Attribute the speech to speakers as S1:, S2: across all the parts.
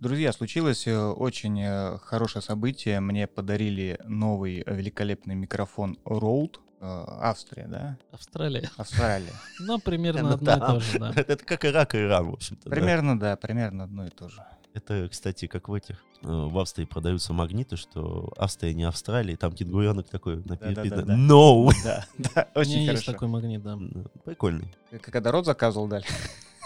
S1: Друзья, случилось э, очень э, хорошее событие. Мне подарили новый великолепный микрофон Rode. Э, Австрия, да?
S2: Австралия.
S1: Австралия.
S2: Ну, примерно
S3: Ну
S2: одно и
S3: да.
S2: то же, да.
S3: Это как Ирак и Иран, в общем-то. да.
S1: Примерно, да, примерно одно и то же.
S3: Это, кстати, как в этих... В Австрии продаются магниты, что Австрия не Австралия, там кенгуренок такой написано. «No!»
S1: Да, да,
S2: У меня
S1: очень
S2: есть
S1: хорошо.
S2: такой магнит, да.
S3: Прикольный.
S1: Когда рот заказывал дали.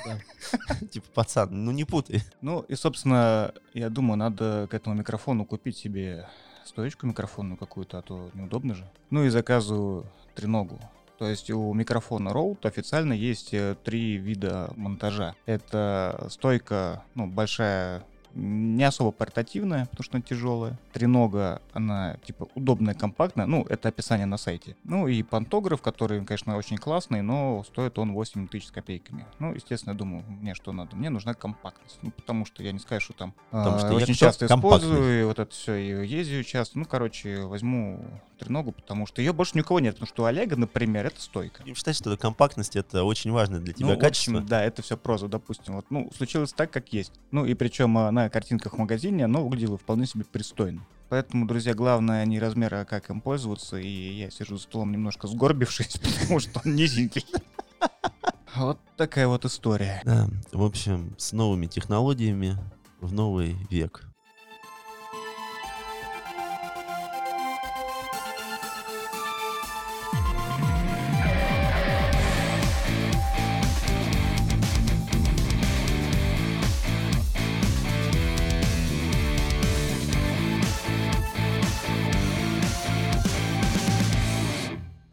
S3: Типа, пацан, ну не путай.
S1: Ну и, собственно, я думаю, надо к этому микрофону купить себе стоечку микрофонную какую-то, а то неудобно же. Ну и заказываю треногу. То есть у микрофона Rode официально есть э, три вида монтажа. Это стойка, ну, большая, не особо портативная, потому что она тяжелая. Тренога, она, типа, удобная, компактная. Ну, это описание на сайте. Ну и пантограф, который, конечно, очень классный, но стоит он 8 тысяч с копейками. Ну, естественно, я думаю, мне что надо? Мне нужна компактность. Ну, потому что я не скажу, что там
S3: Потому
S1: а,
S3: что я
S1: очень часто использую, и вот это все, и ездию часто. Ну, короче, возьму треногу, потому что ее больше ни у кого нет. Потому что у Олега, например, это стойка.
S3: Будем считать, что компактность — это очень важно для тебя
S1: ну, в
S3: качество.
S1: общем, да, это все проза, допустим. Вот, ну, случилось так, как есть. Ну, и причем а, на картинках в магазине оно выглядело вполне себе пристойно. Поэтому, друзья, главное не размер, а как им пользоваться. И я сижу за столом немножко сгорбившись, потому что он низенький. Вот такая вот история.
S3: Да, в общем, с новыми технологиями в новый век.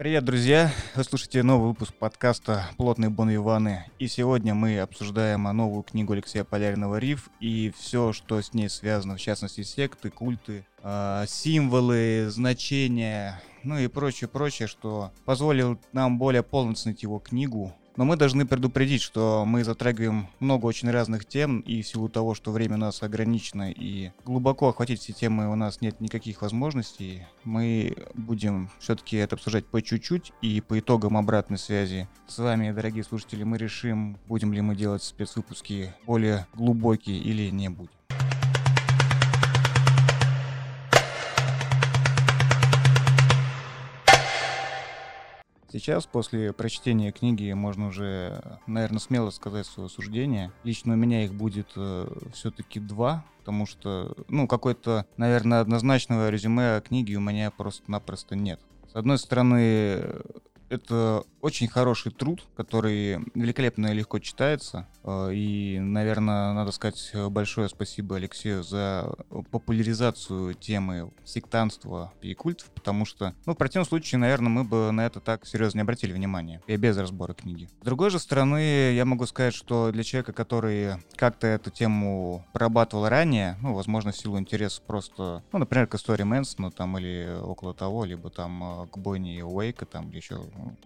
S1: Привет, друзья! Вы слушаете новый выпуск подкаста «Плотные Бон Иваны». И сегодня мы обсуждаем новую книгу Алексея Полярного «Риф» и все, что с ней связано, в частности, секты, культы, а, символы, значения, ну и прочее-прочее, что позволило нам более полно оценить его книгу. Но мы должны предупредить, что мы затрагиваем много очень разных тем, и в силу того, что время у нас ограничено, и глубоко охватить все темы у нас нет никаких возможностей, мы будем все-таки это обсуждать по чуть-чуть, и по итогам обратной связи с вами, дорогие слушатели, мы решим, будем ли мы делать спецвыпуски более глубокие или не будем. Сейчас, после прочтения книги, можно уже, наверное, смело сказать свое суждение. Лично у меня их будет все-таки два, потому что, ну, какой-то, наверное, однозначного резюме о книге у меня просто-напросто нет. С одной стороны, это очень хороший труд, который великолепно и легко читается. Э, И, наверное, надо сказать большое спасибо Алексею за популяризацию темы сектанства и культов, потому что, ну, в противном случае, наверное, мы бы на это так серьезно не обратили внимания, и без разбора книги. С другой же стороны, я могу сказать, что для человека, который как-то эту тему прорабатывал ранее, ну, возможно, в силу интереса просто, ну, например, к истории Мэнсона там или около того, либо там э, к бойне Уэйка там, или еще,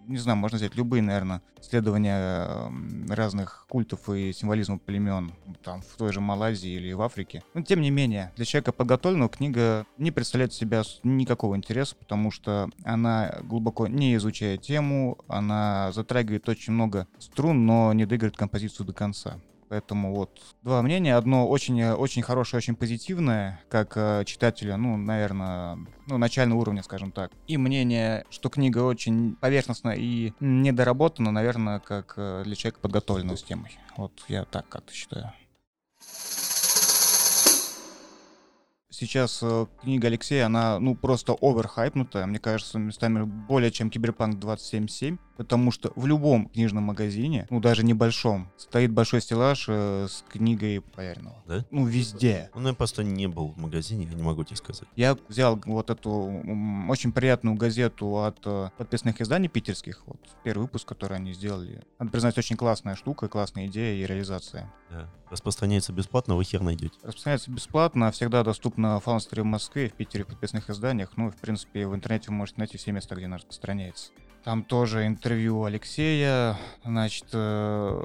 S1: не знаю, можно взять любые, наверное, исследования э, разных культов и символизма племен, там, в той же Малайзии или в Африке. Но, тем не менее, для человека подготовленного книга не представляет себя никакого интереса, потому что она глубоко не изучая тему, она затрагивает очень много струн, но не доигрывает композицию до конца. Поэтому вот два мнения. Одно очень, э, очень хорошее, очень позитивное, как э, читателя, ну, наверное, ну, начального уровня, скажем так. И мнение, что книга очень поверхностна и недоработана, наверное, как э, для человека, подготовленного с темой. Вот я так как-то считаю. Сейчас э, книга Алексея, она, ну, просто оверхайпнутая, мне кажется, местами более чем Киберпанк 27.7, потому что в любом книжном магазине, ну, даже небольшом, стоит большой стеллаж э, с книгой Полярного.
S3: Да?
S1: Ну, везде.
S3: Ну, я просто не был в магазине, я не могу тебе сказать.
S1: Я взял вот эту м, очень приятную газету от э, подписных изданий питерских, вот первый выпуск, который они сделали. Надо признать, очень классная штука, классная идея и реализация.
S3: Да. Распространяется бесплатно, вы хер найдете.
S1: Распространяется бесплатно, всегда доступно в Фаунстере в Москве, в Питере в подписных изданиях. Ну, в принципе, в интернете вы можете найти все места, где она распространяется. Там тоже интервью Алексея, значит, э,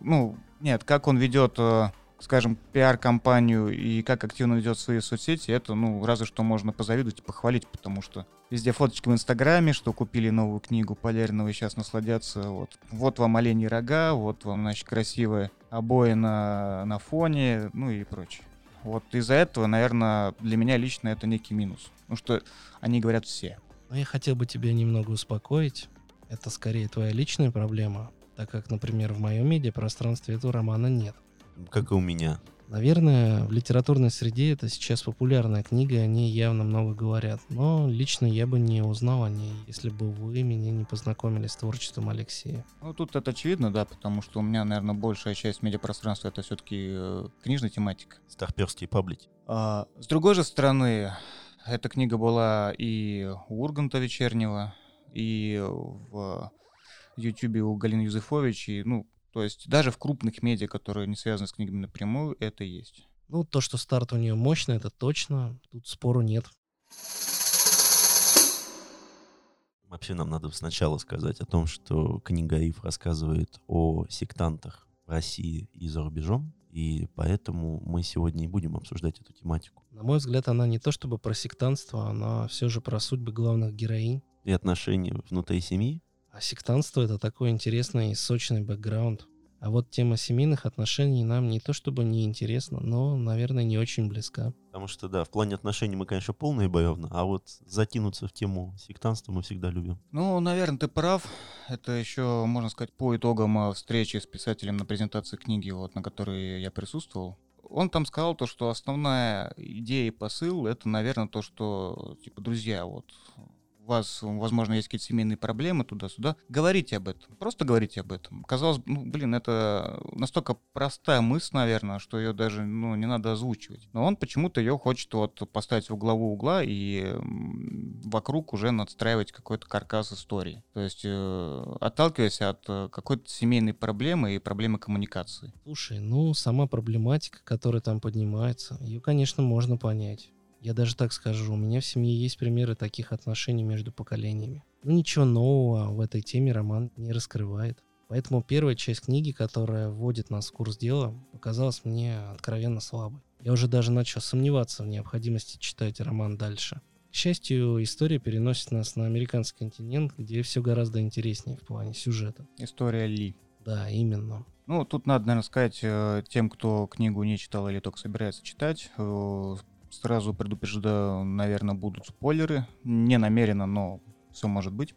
S1: ну, нет, как он ведет э, скажем, пиар-компанию и как активно ведет свои соцсети, это, ну, разве что можно позавидовать и похвалить, потому что везде фоточки в Инстаграме, что купили новую книгу Полярного и сейчас насладятся. Вот, вот вам оленьи рога, вот вам, значит, красивые обои на, на фоне, ну и прочее. Вот из-за этого, наверное, для меня лично это некий минус. Потому что они говорят все.
S2: Но я хотел бы тебя немного успокоить. Это скорее твоя личная проблема, так как, например, в моем медиапространстве этого романа нет.
S3: Как и у меня.
S2: Наверное, в литературной среде это сейчас популярная книга, о ней явно много говорят. Но лично я бы не узнал о ней, если бы вы меня не познакомили с творчеством Алексея.
S1: Ну, тут это очевидно, да, потому что у меня, наверное, большая часть медиапространства это все-таки э, книжная тематика.
S3: Старперские паблики.
S1: А, с другой же стороны, эта книга была и у Урганта вечернего, и в Ютубе у Галины Юзефович, и, ну, то есть даже в крупных медиа, которые не связаны с книгами напрямую, это есть.
S2: Ну, то, что старт у нее мощный, это точно. Тут спору нет.
S3: Вообще нам надо сначала сказать о том, что книга Ив рассказывает о сектантах в России и за рубежом, и поэтому мы сегодня и будем обсуждать эту тематику.
S2: На мой взгляд, она не то чтобы про сектантство, она все же про судьбы главных героинь.
S3: И отношения внутри семьи,
S2: а сектантство — это такой интересный и сочный бэкграунд. А вот тема семейных отношений нам не то чтобы не интересна, но, наверное, не очень близка.
S3: Потому что, да, в плане отношений мы, конечно, полные боевны, а вот затянуться в тему сектанства мы всегда любим.
S1: Ну, наверное, ты прав. Это еще, можно сказать, по итогам а, встречи с писателем на презентации книги, вот, на которой я присутствовал. Он там сказал то, что основная идея и посыл — это, наверное, то, что, типа, друзья, вот, у вас, возможно, есть какие-то семейные проблемы туда-сюда, говорите об этом. Просто говорите об этом. Казалось, ну, блин, это настолько простая мысль, наверное, что ее даже, ну, не надо озвучивать. Но он почему-то ее хочет вот поставить в главу угла и вокруг уже надстраивать какой-то каркас истории. То есть э, отталкиваясь от э, какой-то семейной проблемы и проблемы коммуникации.
S2: Слушай, ну, сама проблематика, которая там поднимается, ее, конечно, можно понять. Я даже так скажу, у меня в семье есть примеры таких отношений между поколениями. Но ничего нового в этой теме роман не раскрывает. Поэтому первая часть книги, которая вводит нас в курс дела, показалась мне откровенно слабой. Я уже даже начал сомневаться в необходимости читать роман дальше. К счастью, история переносит нас на американский континент, где все гораздо интереснее в плане сюжета.
S1: История Ли.
S2: Да, именно.
S1: Ну, тут надо, наверное, сказать э, тем, кто книгу не читал или только собирается читать, э, Сразу предупреждаю, наверное, будут спойлеры. Не намеренно, но все может быть.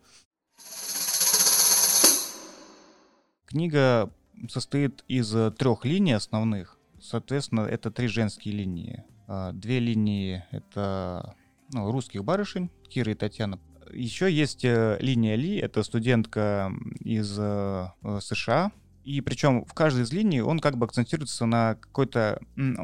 S1: Книга состоит из трех линий основных. Соответственно, это три женские линии. А, две линии — это ну, русских барышень, Кира и Татьяна. Еще есть э, линия Ли, это студентка из э, США, и причем в каждой из линий он как бы акцентируется на какой-то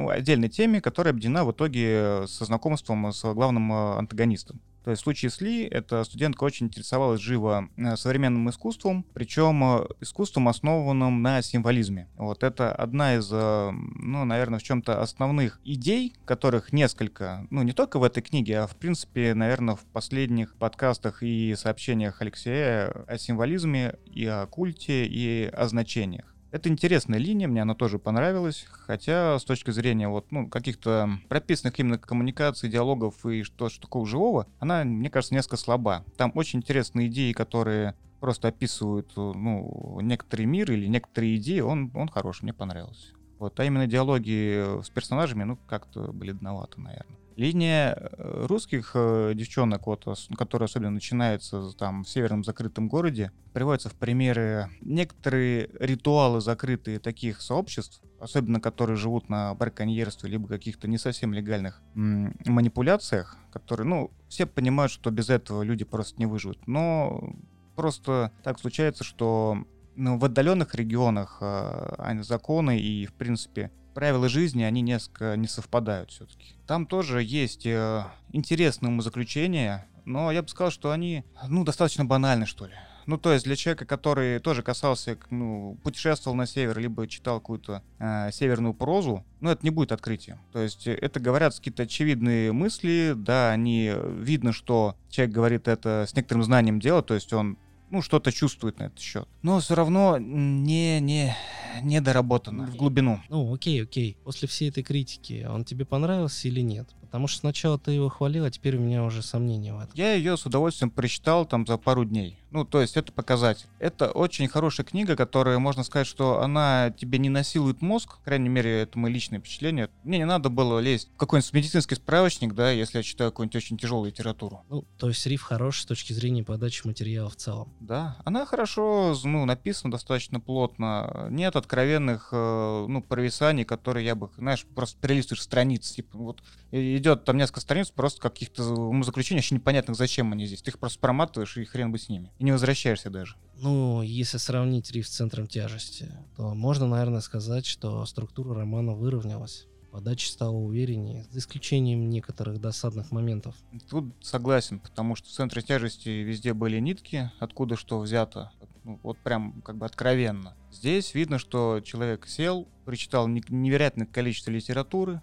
S1: отдельной теме, которая объединена в итоге со знакомством с главным э, антагонистом. То есть в случае с Ли эта студентка очень интересовалась живо э, современным искусством, причем э, искусством, основанным на символизме. Вот это одна из, э, ну, наверное, в чем-то основных идей, которых несколько, ну, не только в этой книге, а в принципе, наверное, в последних подкастах и сообщениях Алексея о символизме и о культе и о значениях. Это интересная линия, мне она тоже понравилась, хотя с точки зрения вот, ну, каких-то прописанных именно коммуникаций, диалогов и что, что такого живого, она, мне кажется, несколько слаба. Там очень интересные идеи, которые просто описывают, ну, некоторый мир или некоторые идеи, он, он хороший, мне понравился. Вот, а именно диалоги с персонажами, ну, как-то бледновато, наверное. Линия э, русских э, девчонок, вот, которая особенно начинается там в северном закрытом городе, приводится в примеры некоторые ритуалы закрытые таких сообществ, особенно которые живут на браконьерстве, либо каких-то не совсем легальных м- манипуляциях, которые, ну, все понимают, что без этого люди просто не выживут. Но просто так случается, что ну, в отдаленных регионах э, законы и, в принципе, правила жизни, они несколько не совпадают все-таки. Там тоже есть э, интересные умозаключения, но я бы сказал, что они, ну, достаточно банальны, что ли. Ну, то есть для человека, который тоже касался, ну, путешествовал на север, либо читал какую-то э, северную прозу, ну, это не будет открытием. То есть это говорят какие-то очевидные мысли, да, они, видно, что человек говорит это с некоторым знанием дела, то есть он ну, что-то чувствует на этот счет. Но все равно не, не, не доработано в глубину.
S2: Ну, окей, окей. После всей этой критики он тебе понравился или нет? Потому что сначала ты его хвалил, а теперь у меня уже сомнения в этом.
S1: Я ее с удовольствием прочитал там за пару дней. Ну, то есть это показатель. Это очень хорошая книга, которая, можно сказать, что она тебе не насилует мозг, по крайней мере, это мои личные впечатления. Мне не надо было лезть в какой-нибудь медицинский справочник, да, если я читаю какую-нибудь очень тяжелую литературу.
S2: Ну, то есть риф хорош с точки зрения подачи материала в целом.
S1: Да, она хорошо, ну, написана достаточно плотно. Нет откровенных, э, ну, провисаний, которые я бы, знаешь, просто перелистываешь страницы, типа, вот идет там несколько страниц просто каких-то заключений, вообще непонятных, зачем они здесь. Ты их просто проматываешь, и хрен бы с ними. И не возвращаешься даже.
S2: Ну, если сравнить риф с центром тяжести, то можно, наверное, сказать, что структура романа выровнялась. Подача стала увереннее, за исключением некоторых досадных моментов.
S1: Тут согласен, потому что в центре тяжести везде были нитки, откуда что взято. Ну, вот прям как бы откровенно. Здесь видно, что человек сел, прочитал невероятное количество литературы,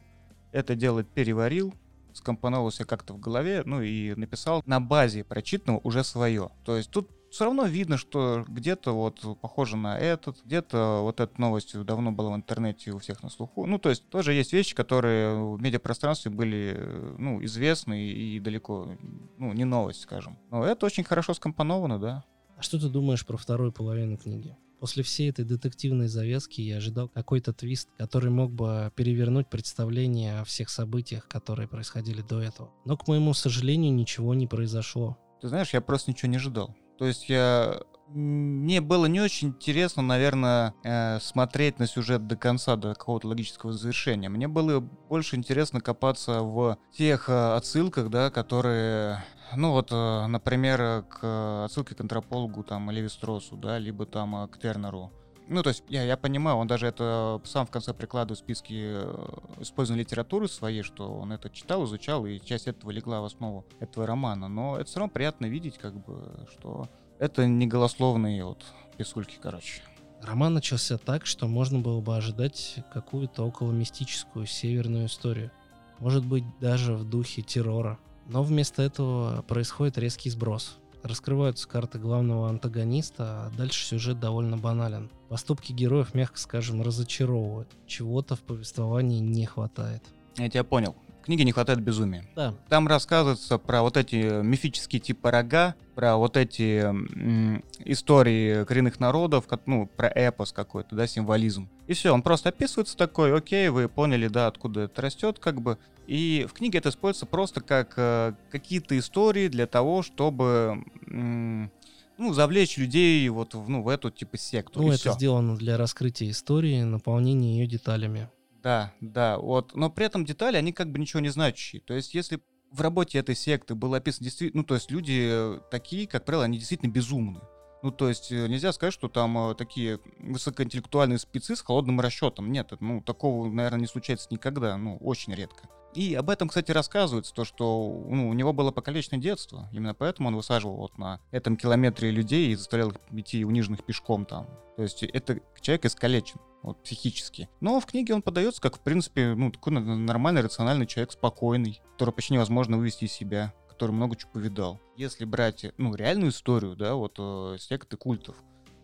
S1: это дело переварил, скомпоновал себе как-то в голове, ну и написал на базе прочитанного уже свое. То есть тут все равно видно, что где-то вот похоже на этот, где-то вот эта новость давно была в интернете у всех на слуху. Ну, то есть тоже есть вещи, которые в медиапространстве были, ну, известны и далеко, ну, не новость, скажем. Но это очень хорошо скомпоновано, да.
S2: А что ты думаешь про вторую половину книги? После всей этой детективной завязки я ожидал какой-то твист, который мог бы перевернуть представление о всех событиях, которые происходили до этого. Но, к моему сожалению, ничего не произошло.
S1: Ты знаешь, я просто ничего не ожидал. То есть я мне было не очень интересно, наверное, э, смотреть на сюжет до конца, до какого-то логического завершения. Мне было больше интересно копаться в тех э, отсылках, да, которые ну вот, э, например, к отсылке к антропологу, там, Леви Стросу, да, либо там к Тернеру. Ну, то есть, я, я понимаю, он даже это сам в конце прикладывает в списки э, использованной литературы своей, что он это читал, изучал, и часть этого легла в основу этого романа. Но это все равно приятно видеть, как бы, что это не голословные вот писульки, короче.
S2: Роман начался так, что можно было бы ожидать какую-то около мистическую северную историю. Может быть, даже в духе террора. Но вместо этого происходит резкий сброс. Раскрываются карты главного антагониста, а дальше сюжет довольно банален. Поступки героев, мягко скажем, разочаровывают. Чего-то в повествовании не хватает.
S1: Я тебя понял. В книге не хватает безумия.
S2: Да.
S1: Там рассказывается про вот эти мифические типа рога, про вот эти м, истории коренных народов, как, ну, про эпос какой-то, да, символизм. И все, он просто описывается такой, окей, вы поняли, да, откуда это растет, как бы. И в книге это используется просто как э, какие-то истории для того, чтобы... М, ну, завлечь людей вот в, ну, в эту типа секту.
S2: Ну, это
S1: всё.
S2: сделано для раскрытия истории, наполнения ее деталями.
S1: Да, да, вот. Но при этом детали, они как бы ничего не значащие. То есть, если в работе этой секты было описано действительно, ну, то есть люди э, такие, как правило, они действительно безумны. Ну, то есть э, нельзя сказать, что там э, такие высокоинтеллектуальные спецы с холодным расчетом. Нет, ну, такого, наверное, не случается никогда, ну, очень редко. И об этом, кстати, рассказывается, то, что ну, у него было покалеченное детство. Именно поэтому он высаживал вот на этом километре людей и заставлял их идти униженных пешком там. То есть это человек искалечен вот, психически. Но в книге он подается как, в принципе, ну, такой нормальный, рациональный человек, спокойный, который почти невозможно вывести из себя, который много чего повидал. Если брать, ну, реальную историю, да, вот э, секты культов,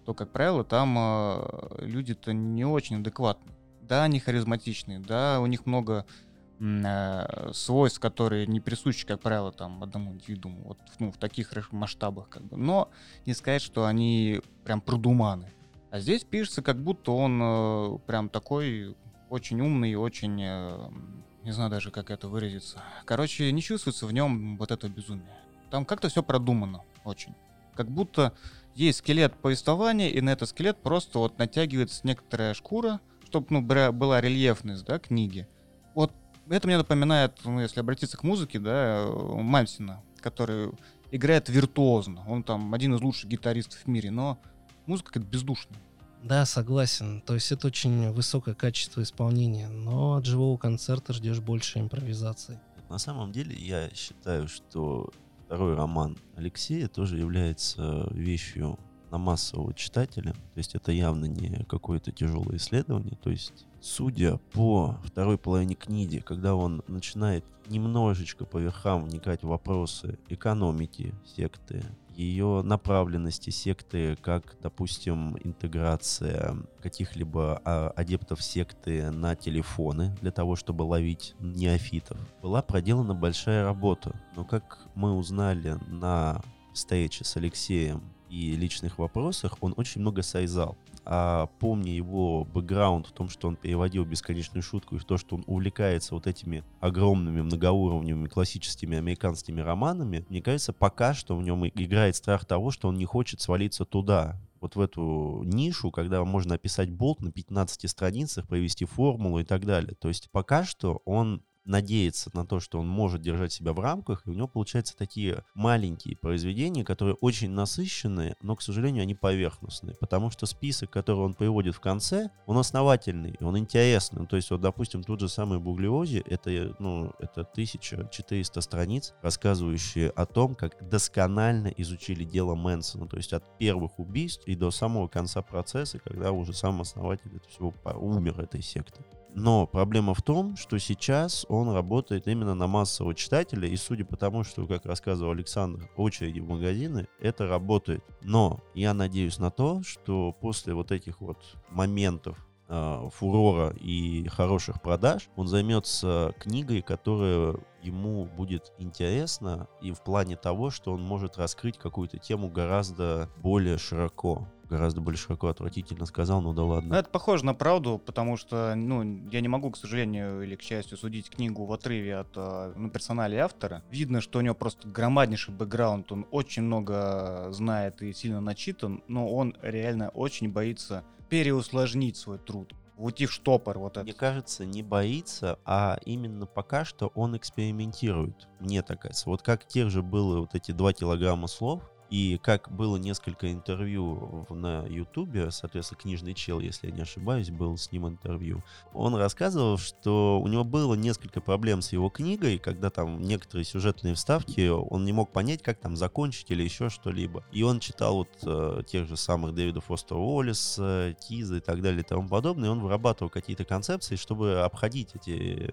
S1: то, как правило, там э, люди-то не очень адекватны. Да, они харизматичные, да, у них много свойств, которые не присущи, как правило, там одному индивидууму, вот ну, в таких масштабах, как бы. Но не сказать, что они прям продуманы. А здесь пишется, как будто он э, прям такой очень умный, очень, э, не знаю даже, как это выразиться. Короче, не чувствуется в нем вот это безумие. Там как-то все продумано очень. Как будто есть скелет повествования, и на этот скелет просто вот натягивается некоторая шкура, чтобы ну, была рельефность, да, книги. Вот это мне напоминает, ну, если обратиться к музыке, да, Мальсина, который играет виртуозно. Он там один из лучших гитаристов в мире, но музыка как бездушная.
S2: Да, согласен. То есть это очень высокое качество исполнения, но от живого концерта ждешь больше импровизации.
S3: На самом деле я считаю, что второй роман Алексея тоже является вещью на массового читателя. То есть это явно не какое-то тяжелое исследование. То есть судя по второй половине книги, когда он начинает немножечко по верхам вникать в вопросы экономики секты, ее направленности секты, как, допустим, интеграция каких-либо а, адептов секты на телефоны для того, чтобы ловить неофитов, была проделана большая работа. Но как мы узнали на встрече с Алексеем и личных вопросах, он очень много сайзал а помня его бэкграунд в том, что он переводил бесконечную шутку и в то, что он увлекается вот этими огромными многоуровневыми классическими американскими романами, мне кажется, пока что в нем играет страх того, что он не хочет свалиться туда, вот в эту нишу, когда можно описать болт на 15 страницах, провести формулу и так далее. То есть пока что он надеется на то, что он может держать себя в рамках, и у него получаются такие маленькие произведения, которые очень насыщенные, но, к сожалению, они поверхностные, потому что список, который он приводит в конце, он основательный, он интересный. Ну, то есть, вот, допустим, тот же самый Буглиози, это, ну, это 1400 страниц, рассказывающие о том, как досконально изучили дело Мэнсона, то есть от первых убийств и до самого конца процесса, когда уже сам основатель этого всего умер этой секты. Но проблема в том, что сейчас он работает именно на массового читателя, и судя по тому, что, как рассказывал Александр, очереди в магазины, это работает. Но я надеюсь на то, что после вот этих вот моментов э, фурора и хороших продаж, он займется книгой, которая ему будет интересна и в плане того, что он может раскрыть какую-то тему гораздо более широко гораздо более широко отвратительно сказал, ну да ладно.
S1: Это похоже на правду, потому что, ну, я не могу, к сожалению, или к счастью, судить книгу в отрыве от э, ну, персонали автора. Видно, что у него просто громаднейший бэкграунд, он очень много знает и сильно начитан, но он реально очень боится переусложнить свой труд вот их штопор вот
S3: это. Мне кажется, не боится, а именно пока что он экспериментирует. Мне так кажется. Вот как тех же было вот эти два килограмма слов, и как было несколько интервью на Ютубе, соответственно, книжный чел, если я не ошибаюсь, был с ним интервью, он рассказывал, что у него было несколько проблем с его книгой, когда там некоторые сюжетные вставки он не мог понять, как там закончить или еще что-либо. И он читал вот э, тех же самых Дэвида Фостера Уоллиса, Тиза и так далее и тому подобное, и он вырабатывал какие-то концепции, чтобы обходить эти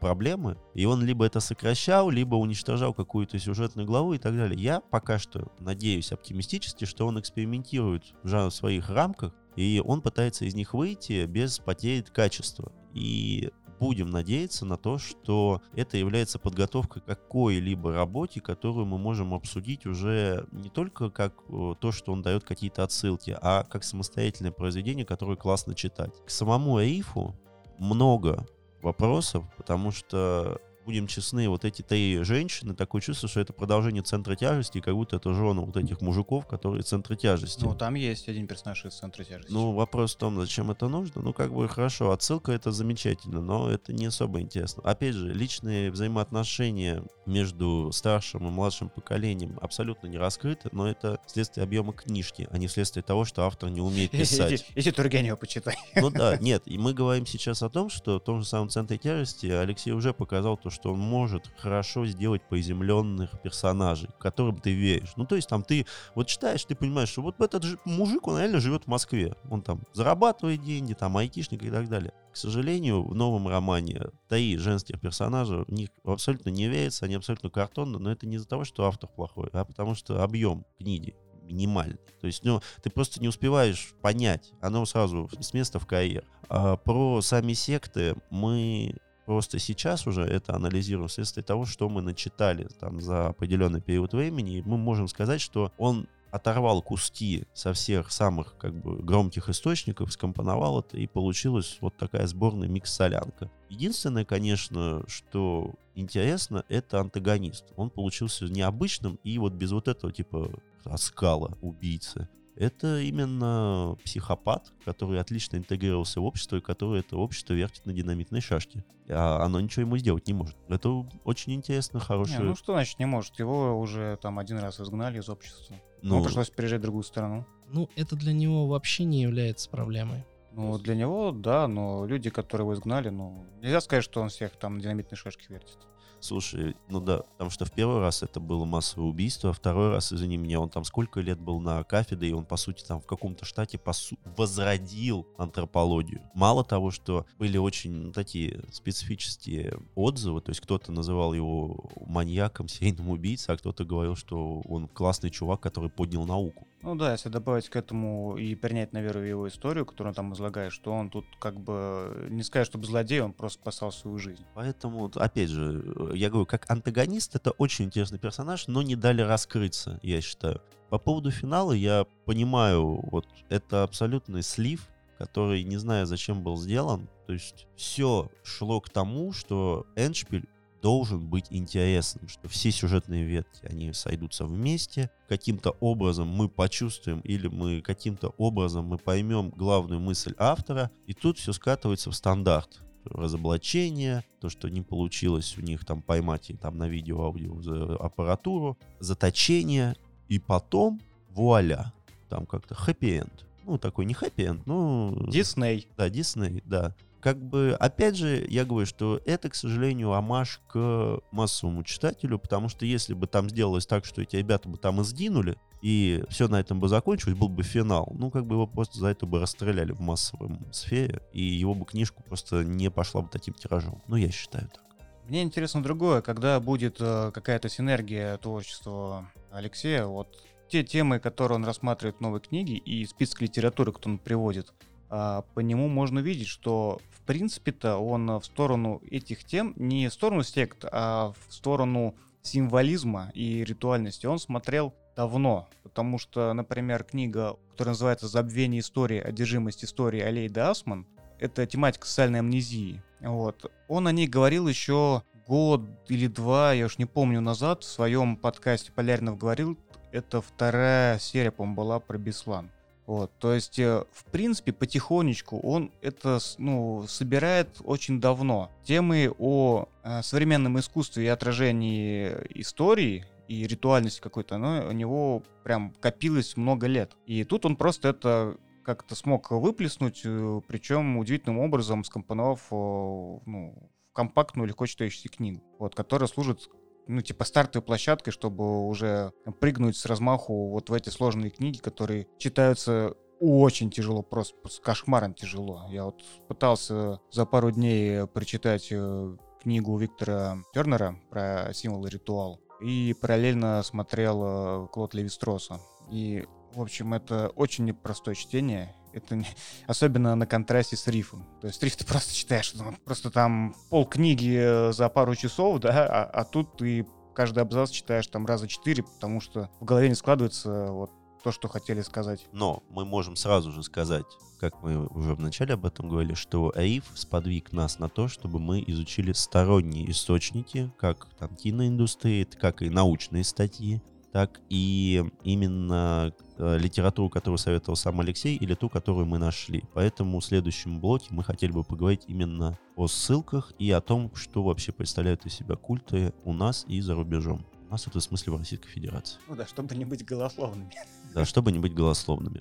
S3: проблемы. И он либо это сокращал, либо уничтожал какую-то сюжетную главу и так далее. Я пока что надеюсь оптимистически, что он экспериментирует в своих рамках, и он пытается из них выйти без потери качества. И будем надеяться на то, что это является подготовкой к какой-либо работе, которую мы можем обсудить уже не только как э, то, что он дает какие-то отсылки, а как самостоятельное произведение, которое классно читать. К самому Аифу много вопросов, потому что будем честны, вот эти три женщины, такое чувство, что это продолжение центра тяжести, как будто это жены вот этих мужиков, которые центры тяжести.
S1: Ну, там есть один персонаж из центра тяжести.
S3: Ну, вопрос в том, зачем это нужно. Ну, как бы хорошо, отсылка это замечательно, но это не особо интересно. Опять же, личные взаимоотношения между старшим и младшим поколением абсолютно не раскрыты, но это следствие объема книжки, а не следствие того, что автор не умеет писать.
S1: Если Тургенева почитай.
S3: Ну да, нет, и мы говорим сейчас о том, что в том же самом центре тяжести Алексей уже показал то, что он может хорошо сделать приземленных персонажей, которым ты веришь. Ну, то есть там ты вот читаешь, ты понимаешь, что вот этот же мужик, он реально живет в Москве. Он там зарабатывает деньги, там айтишник и так далее. К сожалению, в новом романе три женских персонажа, в них абсолютно не верится, они абсолютно картонны, но это не из-за того, что автор плохой, а потому что объем книги минимальный. То есть, ну, ты просто не успеваешь понять, оно сразу с места в карьер. А про сами секты мы Просто сейчас уже это анализируем вследствие того, что мы начитали там за определенный период времени, и мы можем сказать, что он оторвал куски со всех самых как бы громких источников, скомпоновал это, и получилась вот такая сборная микс-солянка. Единственное, конечно, что интересно, это антагонист. Он получился необычным и вот без вот этого типа оскала убийцы это именно психопат, который отлично интегрировался в общество и который это общество вертит на динамитной шашке. А оно ничего ему сделать не может. Это очень интересно, хорошее... Не,
S1: ну что значит не может? Его уже там один раз изгнали из общества. Ну, Ему пришлось переезжать в другую страну.
S2: Ну, это для него вообще не является проблемой.
S1: Ну, для него, да, но люди, которые его изгнали, ну, нельзя сказать, что он всех там на динамитной шашке вертит.
S3: Слушай, ну да, потому что в первый раз это было массовое убийство, а второй раз, извини меня, он там сколько лет был на кафедре, и он, по сути, там в каком-то штате посу- возродил антропологию. Мало того, что были очень ну, такие специфические отзывы, то есть кто-то называл его маньяком, серийным убийцей, а кто-то говорил, что он классный чувак, который поднял науку.
S1: Ну да, если добавить к этому и принять на веру его историю, которую он там излагает, что он тут как бы не сказать, чтобы злодей, он просто спасал свою жизнь.
S3: Поэтому, опять же, я говорю, как антагонист это очень интересный персонаж, но не дали раскрыться, я считаю. По поводу финала я понимаю, вот это абсолютный слив, который не знаю, зачем был сделан. То есть все шло к тому, что Эншпиль должен быть интересным, что все сюжетные ветки, они сойдутся вместе, каким-то образом мы почувствуем или мы каким-то образом мы поймем главную мысль автора, и тут все скатывается в стандарт разоблачение, то, что не получилось у них там поймать и там на видео, аудио аппаратуру, заточение, и потом вуаля, там как-то хэппи-энд. Ну, такой не хэппи-энд, ну...
S1: Дисней.
S3: Да, Дисней, да как бы, опять же, я говорю, что это, к сожалению, амаш к массовому читателю, потому что если бы там сделалось так, что эти ребята бы там и сдвинули, и все на этом бы закончилось, был бы финал, ну, как бы его просто за это бы расстреляли в массовом сфере, и его бы книжку просто не пошла бы таким тиражом. Ну, я считаю так.
S1: Мне интересно другое, когда будет э, какая-то синергия творчества Алексея, вот те темы, которые он рассматривает в новой книге и список литературы, который он приводит, а, по нему можно видеть, что принципе-то он в сторону этих тем, не в сторону сект, а в сторону символизма и ритуальности он смотрел давно, потому что, например, книга, которая называется «Забвение истории. Одержимость истории» Алейда Асман, это тематика социальной амнезии. Вот. Он о ней говорил еще год или два, я уж не помню, назад в своем подкасте Поляринов говорил, это вторая серия, по-моему, была про Беслан. Вот, то есть, э, в принципе, потихонечку он это ну, собирает очень давно. Темы о э, современном искусстве и отражении истории и ритуальности какой-то, оно у него прям копилось много лет. И тут он просто это как-то смог выплеснуть, э, причем удивительным образом скомпоновав ну, компактную, легко читающуюся книгу, вот, которая служит ну, типа, стартовой площадкой, чтобы уже прыгнуть с размаху вот в эти сложные книги, которые читаются очень тяжело, просто, просто кошмаром тяжело. Я вот пытался за пару дней прочитать э, книгу Виктора Тернера про символ и ритуал. И параллельно смотрел э, Клод Левистроса. И, в общем, это очень непростое чтение. Это не... особенно на контрасте с рифом. То есть риф ты просто читаешь, ну, просто там пол книги э, за пару часов, да, а, а тут ты каждый абзац читаешь там раза четыре, потому что в голове не складывается вот то, что хотели сказать.
S3: Но мы можем сразу же сказать, как мы уже вначале об этом говорили, что АИФ сподвиг нас на то, чтобы мы изучили сторонние источники, как там киноиндустрии, как и научные статьи, так и именно э, литературу, которую советовал сам Алексей, или ту, которую мы нашли. Поэтому в следующем блоке мы хотели бы поговорить именно о ссылках и о том, что вообще представляют из себя культы у нас и за рубежом. У нас это в смысле в Российской Федерации.
S1: Ну да, чтобы не быть голословными.
S3: Да, чтобы не быть голословными.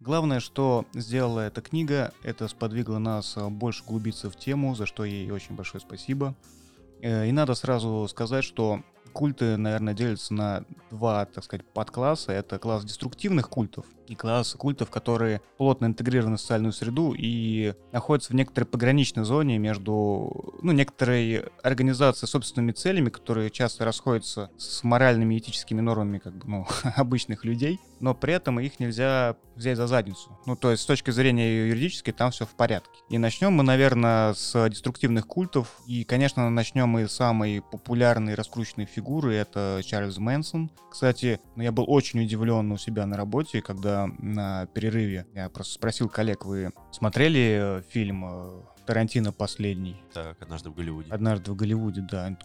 S1: Главное, что сделала эта книга, это сподвигло нас э, больше углубиться в тему, за что ей очень большое спасибо. Э, и надо сразу сказать, что культы, наверное, делятся на два, так сказать, подкласса. Это класс деструктивных культов и класс культов, которые плотно интегрированы в социальную среду и находятся в некоторой пограничной зоне между, ну, некоторой организацией собственными целями, которые часто расходятся с моральными и этическими нормами, как бы, ну, обычных людей, но при этом их нельзя взять за задницу. Ну, то есть с точки зрения юридической там все в порядке. И начнем мы, наверное, с деструктивных культов. И, конечно, начнем мы с самой популярной раскрученной фигуры, это Чарльз Мэнсон. Кстати, ну, я был очень удивлен у себя на работе, когда на перерыве я просто спросил коллег, вы смотрели э, фильм э, Тарантино последний.
S3: Так, однажды в Голливуде.
S1: Однажды в Голливуде, да.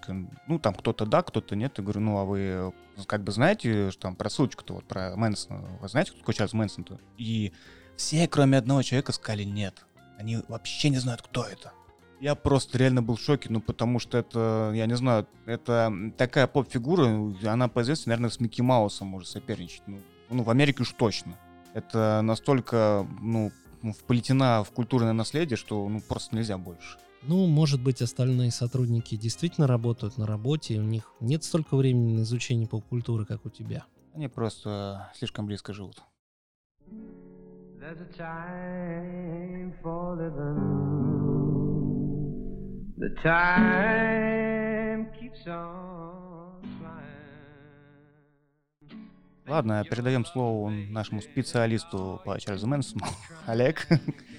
S1: Ну, там кто-то да, кто-то нет. Я говорю, ну, а вы э, как бы знаете, что там про ссылочку-то, вот про Мэнсона, вы знаете, кто такой Чарльз Мэнсон-то? И все, кроме одного человека, сказали нет. Они вообще не знают, кто это. Я просто реально был в шоке, ну, потому что это, я не знаю, это такая поп-фигура, она по известности, наверное, с Микки Маусом может соперничать. Ну, ну, в Америке уж точно. Это настолько, ну, вплетена в культурное наследие, что, ну, просто нельзя больше.
S2: Ну, может быть, остальные сотрудники действительно работают на работе, и у них нет столько времени на изучение поп-культуры, как у тебя.
S1: Они просто слишком близко живут.
S4: There's a time for living. The time keeps on flying.
S1: Ладно, передаем слово нашему специалисту по Чарльзу Мэнсону. Олег.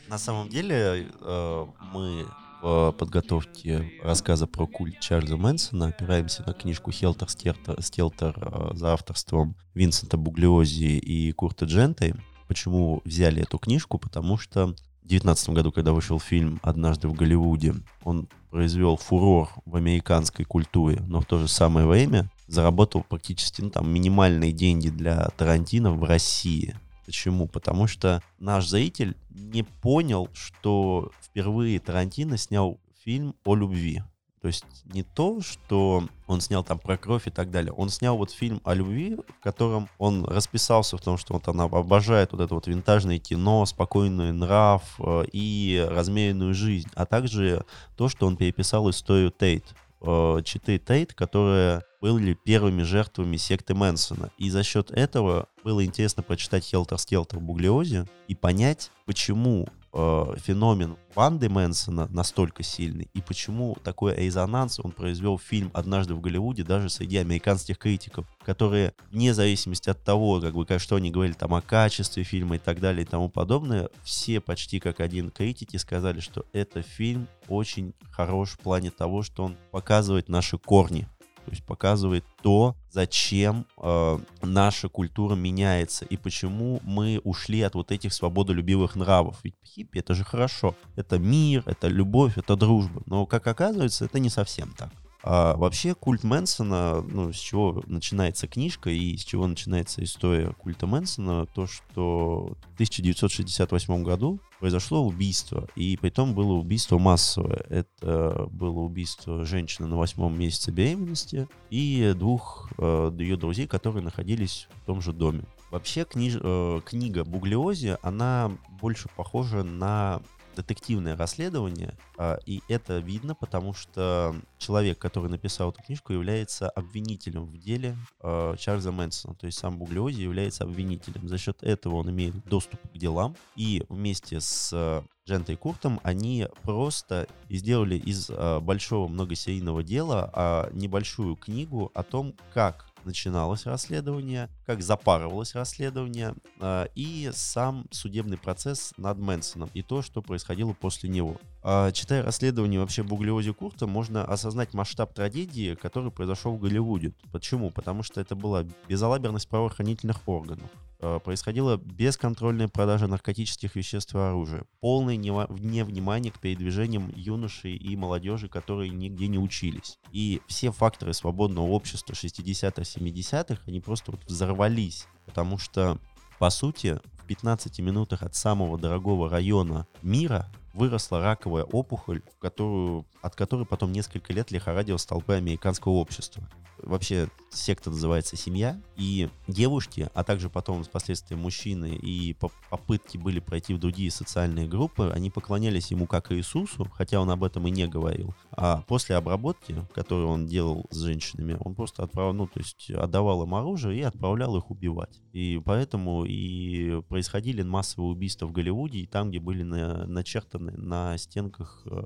S3: На самом деле э, мы в подготовке рассказа про культ Чарльза Мэнсона опираемся на книжку Хелтер Стелтер э, за авторством Винсента Буглиози и Курта Дженты. Почему взяли эту книжку? Потому что 2019 году, когда вышел фильм «Однажды в Голливуде», он произвел фурор в американской культуре, но в то же самое время заработал практически ну, там, минимальные деньги для Тарантино в России. Почему? Потому что наш зритель не понял, что впервые Тарантино снял фильм о любви. То есть не то, что он снял там про кровь и так далее. Он снял вот фильм о любви, в котором он расписался в том, что вот она обожает вот это вот винтажное кино, спокойный нрав э, и размеренную жизнь. А также то, что он переписал историю Тейт. Э, читы Тейт, которые были первыми жертвами секты Мэнсона. И за счет этого было интересно прочитать Хелтер Скелтер Буглиозе и понять, почему э, феномен банды Мэнсона настолько сильный, и почему такой резонанс он произвел фильм «Однажды в Голливуде» даже среди американских критиков, которые, вне зависимости от того, как бы, что они говорили там о качестве фильма и так далее и тому подобное, все почти как один критики сказали, что это фильм очень хорош в плане того, что он показывает наши корни, то есть показывает то, зачем э, наша культура меняется и почему мы ушли от вот этих свободолюбивых нравов. Ведь хиппи это же хорошо. Это мир, это любовь, это дружба. Но, как оказывается, это не совсем так. А вообще культ Мэнсона, ну, с чего начинается книжка и с чего начинается история культа Мэнсона, то, что в 1968 году произошло убийство, и при том было убийство массовое. Это было убийство женщины на восьмом месяце беременности и двух э, ее друзей, которые находились в том же доме. Вообще книж, э, книга Буглиози, она больше похожа на детективное расследование, а, и это видно, потому что человек, который написал эту книжку, является обвинителем в деле а, Чарльза Мэнсона, то есть сам Буглиози является обвинителем. За счет этого он имеет доступ к делам, и вместе с Джентой Куртом они просто сделали из а, большого многосерийного дела небольшую книгу о том, как начиналось расследование, как запарывалось расследование э, и сам судебный процесс над Мэнсоном и то, что происходило после него. Э, читая расследование вообще Буглиози Курта, можно осознать масштаб трагедии, который произошел в Голливуде. Почему? Потому что это была безалаберность правоохранительных органов. Э, происходила бесконтрольная продажа наркотических веществ и оружия, полное невнимание к передвижениям юношей и молодежи, которые нигде не учились. И все факторы свободного общества 60-х, 70-х, они просто вот взорвались, потому что, по сути, в 15 минутах от самого дорогого района мира выросла раковая опухоль, которую, от которой потом несколько лет лихорадилась толпы американского общества вообще секта называется «Семья», и девушки, а также потом впоследствии мужчины и попытки были пройти в другие социальные группы, они поклонялись ему как Иисусу, хотя он об этом и не говорил. А после обработки, которую он делал с женщинами, он просто отправлял, ну, то есть отдавал им оружие и отправлял их убивать. И поэтому и происходили массовые убийства в Голливуде, и там, где были на, начертаны на стенках э,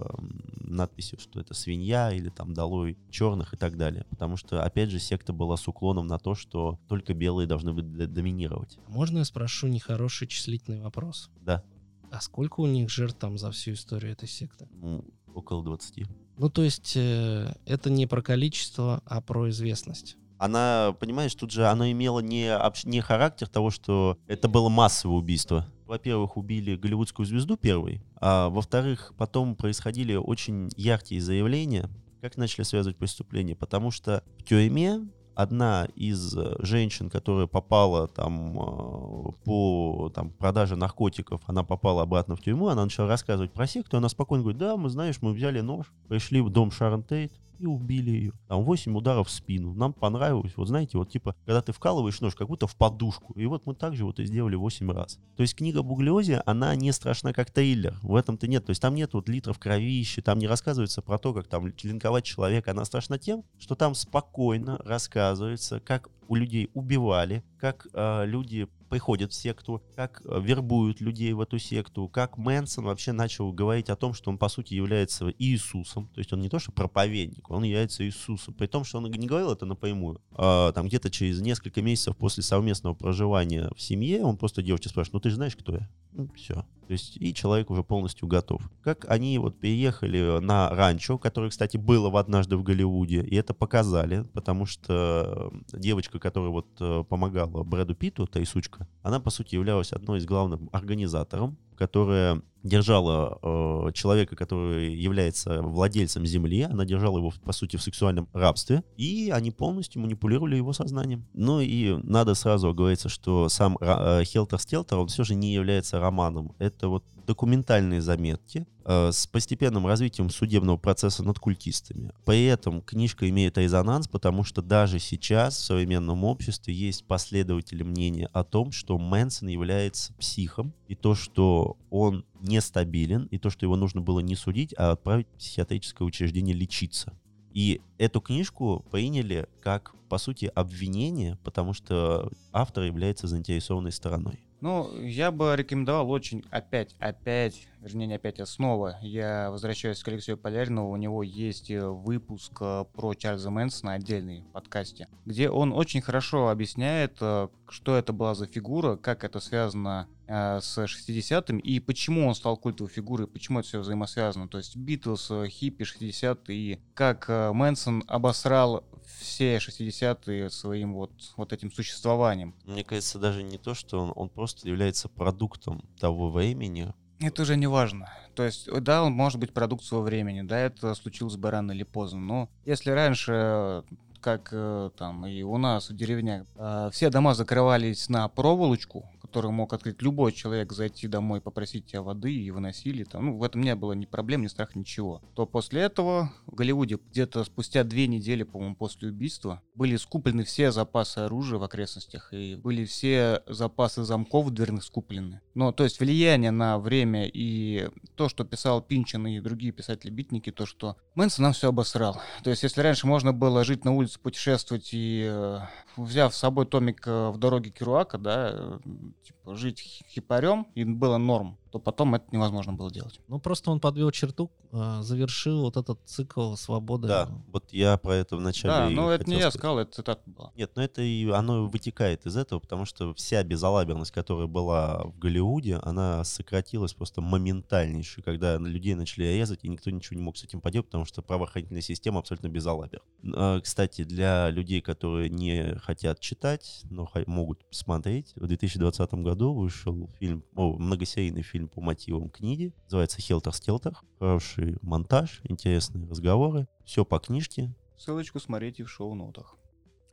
S3: надписи, что это свинья или там долой черных и так далее. Потому что опять же, секта была с уклоном на то, что только белые должны быть доминировать.
S2: Можно я спрошу нехороший числительный вопрос?
S3: Да.
S2: А сколько у них жертв там за всю историю этой секты?
S3: Ну, около 20.
S2: Ну, то есть э, это не про количество, а про известность
S3: она, понимаешь, тут же оно имело не, не характер того, что это было массовое убийство. Во-первых, убили голливудскую звезду первой, а во-вторых, потом происходили очень яркие заявления как начали связывать преступление? Потому что в тюрьме одна из э, женщин, которая попала там э, по там, продаже наркотиков, она попала обратно в тюрьму, она начала рассказывать про секту, она спокойно говорит, да, мы знаешь, мы взяли нож, пришли в дом Шарон Тейт, и убили ее. Там 8 ударов в спину. Нам понравилось, вот знаете, вот типа, когда ты вкалываешь нож, как будто в подушку. И вот мы также вот и сделали 8 раз. То есть книга Буглиози, она не страшна как триллер. В этом-то нет. То есть там нет вот литров кровищи, там не рассказывается про то, как там линковать человека. Она страшна тем, что там спокойно рассказывается, как у людей убивали, как э, люди приходят в секту, как э, вербуют людей в эту секту, как Мэнсон вообще начал говорить о том, что он по сути является Иисусом, то есть он не то что проповедник, он является Иисусом, при том, что он не говорил это напрямую, а, там где-то через несколько месяцев после совместного проживания в семье он просто девочке спрашивает, ну ты же знаешь, кто я? Ну, все. То есть и человек уже полностью готов. Как они вот переехали на ранчо, которое, кстати, было в однажды в Голливуде, и это показали, потому что девочка, которая вот э, помогала Брэду Питту, та и сучка, она, по сути, являлась одной из главных организатором которая держала э, человека, который является владельцем земли, она держала его, по сути, в сексуальном рабстве, и они полностью манипулировали его сознанием. Ну и надо сразу оговориться, что сам э, Хелтер Стелтер, он все же не является романом. Это вот документальные заметки э, с постепенным развитием судебного процесса над культистами. При этом книжка имеет резонанс, потому что даже сейчас в современном обществе есть последователи мнения о том, что Мэнсон является психом, и то, что он нестабилен, и то, что его нужно было не судить, а отправить в психиатрическое учреждение лечиться. И эту книжку приняли как, по сути, обвинение, потому что автор является заинтересованной стороной.
S1: Ну, я бы рекомендовал очень опять, опять, вернее, не опять, а снова. Я возвращаюсь к Алексею Полярину. У него есть э, выпуск э, про Чарльза Мэнсона, отдельный в подкасте, где он очень хорошо объясняет, э, что это была за фигура, как это связано с 60-м и почему он стал культовой фигурой, почему это все взаимосвязано. То есть Битлз, хиппи, 60-е и как Мэнсон обосрал все 60-е своим вот, вот этим существованием.
S3: Мне кажется, даже не то, что он, он просто является продуктом того времени.
S1: Это уже не важно. То есть, да, он может быть продукт своего времени, да, это случилось бы рано или поздно, но если раньше как э, там и у нас в деревнях, э, все дома закрывались на проволочку, который мог открыть любой человек, зайти домой, попросить тебя воды и выносили. Там, ну, в этом не было ни проблем, ни страха, ничего. То после этого в Голливуде где-то спустя две недели, по-моему, после убийства были скуплены все запасы оружия в окрестностях и были все запасы замков дверных скуплены. Но, то есть, влияние на время и то, что писал Пинчен и другие писатели-битники, то, что Мэнсон нам все обосрал. То есть, если раньше можно было жить на улице, путешествовать и, э, взяв с собой томик э, в дороге Керуака, да, э, типа, жить хипарем, и было норм то потом это невозможно было делать.
S2: Ну, просто он подвел черту, а, завершил вот этот цикл свободы.
S3: Да, вот я про это вначале
S1: Да, но это не я сказал, это цитата была.
S3: Нет, но это и оно вытекает из этого, потому что вся безалаберность, которая была в Голливуде, она сократилась просто моментальнейше, когда людей начали резать, и никто ничего не мог с этим поделать, потому что правоохранительная система абсолютно безалабер. А, кстати, для людей, которые не хотят читать, но могут посмотреть, в 2020 году вышел фильм, о, многосерийный фильм фильм по мотивам книги. Называется «Хелтер-стелтер». Хороший монтаж, интересные разговоры. Все по книжке.
S1: Ссылочку смотрите в шоу-нотах.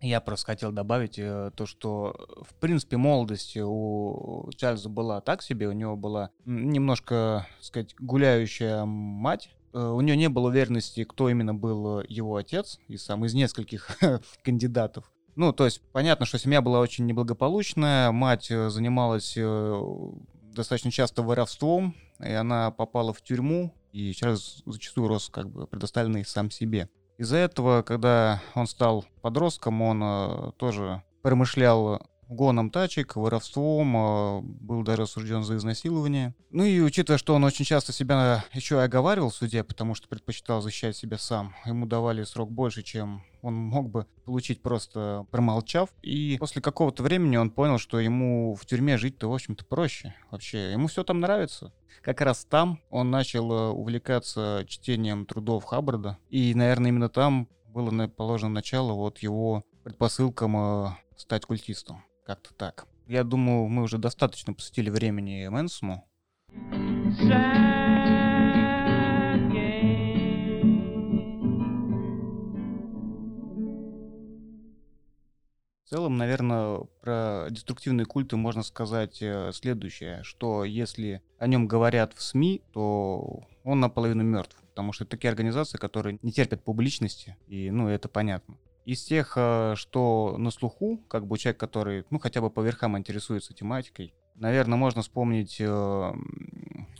S1: Я просто хотел добавить э, то, что, в принципе, молодость у Чарльза была так себе. У него была немножко, так сказать, гуляющая мать. Э, у нее не было уверенности, кто именно был его отец, и сам из нескольких кандидатов. Ну, то есть, понятно, что семья была очень неблагополучная, мать э, занималась э, достаточно часто воровством, и она попала в тюрьму, и сейчас зачастую рос как бы предоставленный сам себе. Из-за этого, когда он стал подростком, он э, тоже промышлял гоном тачек, воровством, э, был даже осужден за изнасилование. Ну и учитывая, что он очень часто себя еще и оговаривал в суде, потому что предпочитал защищать себя сам, ему давали срок больше, чем он мог бы получить просто промолчав. И после какого-то времени он понял, что ему в тюрьме жить-то, в общем-то, проще. Вообще, ему все там нравится. Как раз там он начал э, увлекаться чтением трудов Хаббарда. И, наверное, именно там было положено начало вот его предпосылкам э, стать культистом. Как-то так. Я думаю, мы уже достаточно посвятили времени Мэнсому. В целом, наверное, про деструктивные культы можно сказать э, следующее, что если о нем говорят в СМИ, то он наполовину мертв. потому что это такие организации, которые не терпят публичности, и, ну, это понятно. Из тех, э, что на слуху, как бы человек, который, ну, хотя бы по верхам интересуется тематикой, наверное, можно вспомнить э,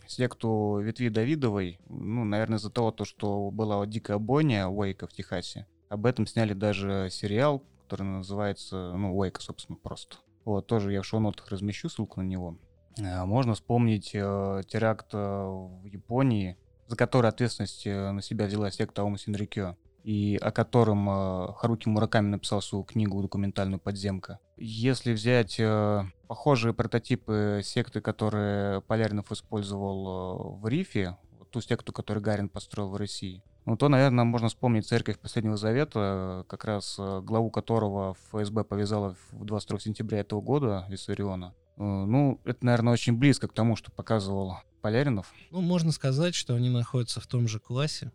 S1: секту ветви Давидовой, ну, наверное, из-за того, то, что была дикая бойня Уэйка в Техасе. Об этом сняли даже сериал, который называется, ну, Уэйка, собственно, просто. Вот, тоже я в шоу-нотах размещу ссылку на него. Э, можно вспомнить э, теракт э, в Японии, за который ответственность на себя взяла секта Ома Синрикё, и о котором э, Харуки Мураками написал свою книгу документальную «Подземка». Если взять э, похожие прототипы секты, которые Поляринов использовал э, в Рифе, ту секту, которую Гарин построил в России, ну, то, наверное, можно вспомнить церковь Последнего Завета, как раз э, главу которого ФСБ повязала в 22 сентября этого года, Виссариона. Э, Ну, это, наверное, очень близко к тому, что показывал Поляринов.
S2: Ну, можно сказать, что они находятся в том же классе.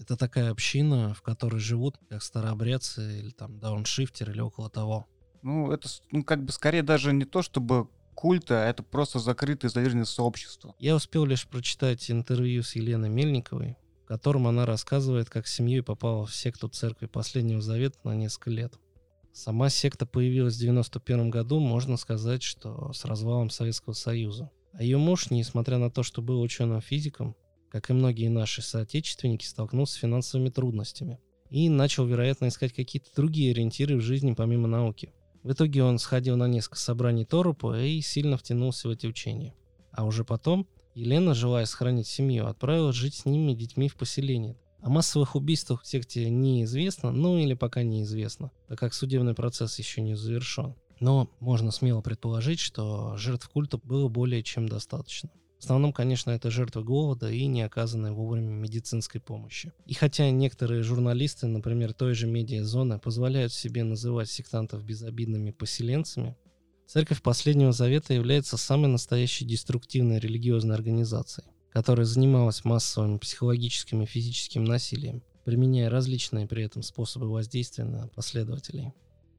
S2: Это такая община, в которой живут как старообрядцы или там дауншифтеры или около того.
S1: Ну, это, ну, как бы скорее даже не то, чтобы культа, а это просто закрытое изолированное сообщество.
S2: Я успел лишь прочитать интервью с Еленой Мельниковой, в котором она рассказывает, как с семьей попала в секту церкви Последнего Завета на несколько лет. Сама секта появилась в 91 году, можно сказать, что с развалом Советского Союза. А ее муж, несмотря на то, что был ученым-физиком, как и многие наши соотечественники, столкнулся с финансовыми трудностями и начал, вероятно, искать какие-то другие ориентиры в жизни помимо науки. В итоге он сходил на несколько собраний Торопа и сильно втянулся в эти учения. А уже потом Елена, желая сохранить семью, отправилась жить с ними детьми в поселение. О массовых убийствах в секте неизвестно, ну или пока неизвестно, так как судебный процесс еще не завершен. Но можно смело предположить, что жертв культа было более чем достаточно. В основном, конечно, это жертвы голода и не оказанной вовремя медицинской помощи. И хотя некоторые журналисты, например, той же медиазоны, позволяют себе называть сектантов безобидными поселенцами, Церковь Последнего Завета является самой настоящей деструктивной религиозной организацией, которая занималась массовым психологическим и физическим насилием, применяя различные при этом способы воздействия на последователей.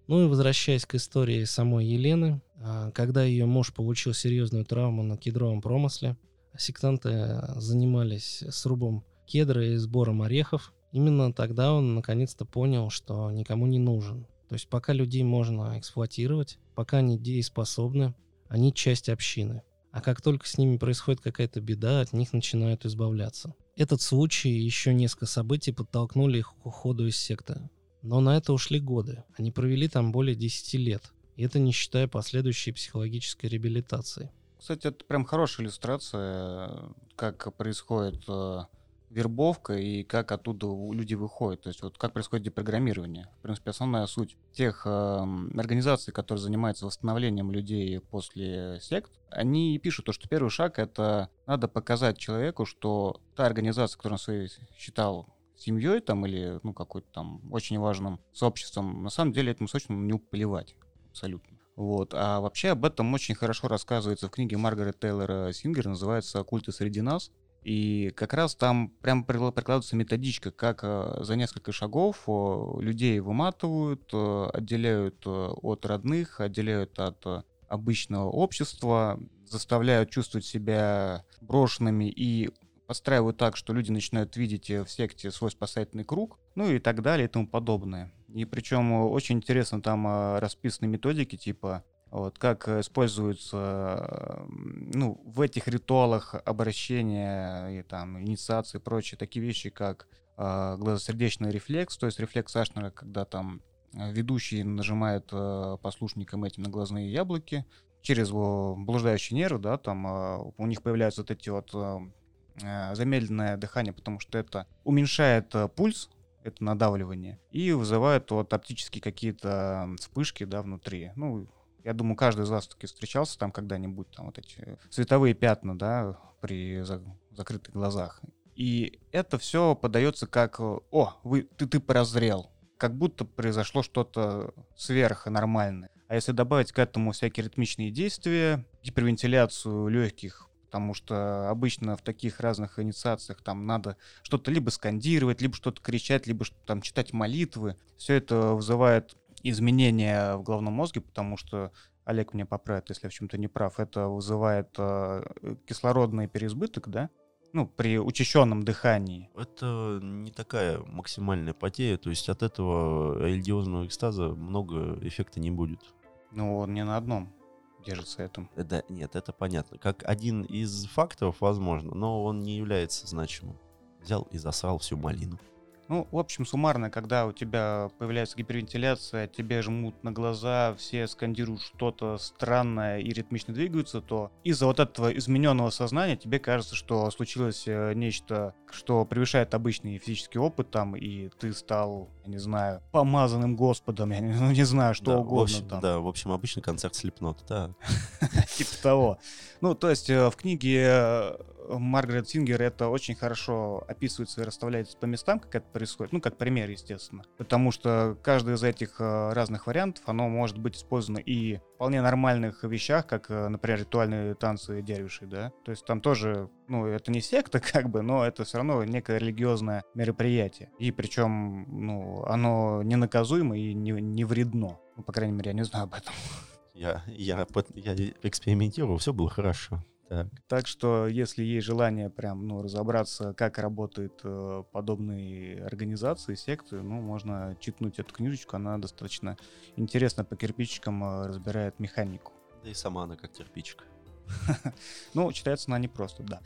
S2: Ну и возвращаясь к истории самой Елены, а, когда ее муж получил серьезную травму на кедровом промысле, сектанты а, занимались срубом кедра и сбором орехов, именно тогда он наконец-то понял, что никому не нужен. То есть пока людей можно эксплуатировать, пока они дееспособны, они часть общины. А как только с ними происходит какая-то беда, от них начинают избавляться. Этот случай и еще несколько событий подтолкнули их к уходу из секты. Но на это ушли годы. Они провели там более 10 лет. И это не считая последующей психологической реабилитации.
S1: Кстати, это прям хорошая иллюстрация, как происходит э, вербовка и как оттуда люди выходят. То есть вот как происходит депрограммирование. В принципе, основная суть тех э, организаций, которые занимаются восстановлением людей после сект, они пишут то, что первый шаг — это надо показать человеку, что та организация, которую он своей считал семьей там или ну какой-то там очень важным сообществом, на самом деле этому сообществу не плевать абсолютно. Вот. А вообще об этом очень хорошо рассказывается в книге Маргарет Тейлора Сингер, называется «Культы среди нас». И как раз там прям прикла- прикладывается методичка, как э, за несколько шагов людей выматывают, э, отделяют э, от родных, отделяют от обычного общества, заставляют чувствовать себя брошенными и подстраивают так, что люди начинают видеть э, в секте свой спасательный круг, ну и так далее и тому подобное. И причем э, очень интересно там э, расписаны методики, типа вот, как используются ну, в этих ритуалах обращения и там инициации и прочие такие вещи, как э, глазосердечный рефлекс, то есть рефлекс Ашнера, когда там э, ведущий нажимает э, послушникам этим на глазные яблоки, через его блуждающий нерв, да, там э, у них появляются вот эти вот э, замедленное дыхание, потому что это уменьшает э, пульс, это надавливание, и вызывает вот оптические какие-то вспышки, да, внутри. Ну, я думаю, каждый из вас таки встречался там когда-нибудь, там вот эти световые пятна, да, при за- закрытых глазах. И это все подается как, э, о, вы, ты, ты прозрел, как будто произошло что-то сверхнормальное. А если добавить к этому всякие ритмичные действия, гипервентиляцию легких, потому что обычно в таких разных инициациях там надо что-то либо скандировать, либо что-то кричать, либо что- там читать молитвы. Все это вызывает изменения в головном мозге, потому что Олег меня поправит, если я в чем-то не прав. Это вызывает э, кислородный переизбыток, да? ну, при учащенном дыхании.
S3: Это не такая максимальная потеря, то есть от этого религиозного экстаза много эффекта не будет.
S1: Ну, он не на одном держится этом.
S3: Да, нет, это понятно. Как один из факторов, возможно, но он не является значимым. Взял и засрал всю малину.
S1: Ну, в общем, суммарно, когда у тебя появляется гипервентиляция, тебе жмут на глаза, все скандируют что-то странное и ритмично двигаются, то из-за вот этого измененного сознания тебе кажется, что случилось э, нечто, что превышает обычный физический опыт там, и ты стал, я не знаю, помазанным Господом, я не, ну, не знаю, что
S3: да, в
S1: угодно
S3: общем,
S1: там.
S3: Да, в общем, обычный концерт слепнот, да.
S1: Типа того. Ну, то есть э, в книге э, Маргарет Сингер это очень хорошо описывается и расставляется по местам, как это происходит. Ну, как пример, естественно. Потому что каждый из этих э, разных вариантов, оно может быть использовано и в вполне нормальных вещах, как, э, например, ритуальные танцы дервишей, да. То есть там тоже, ну, это не секта, как бы, но это все равно некое религиозное мероприятие. И причем, ну, оно не наказуемо и не, не вредно. Ну, по крайней мере, я не знаю об этом.
S3: Я, я, я экспериментировал, все было хорошо. Так.
S1: Так что, если есть желание прям, ну, разобраться, как работают э, подобные организации, секты, ну, можно читнуть эту книжечку, она достаточно интересно по кирпичикам э, разбирает механику.
S3: Да и сама она как кирпичик.
S1: Ну, читается она непросто, да.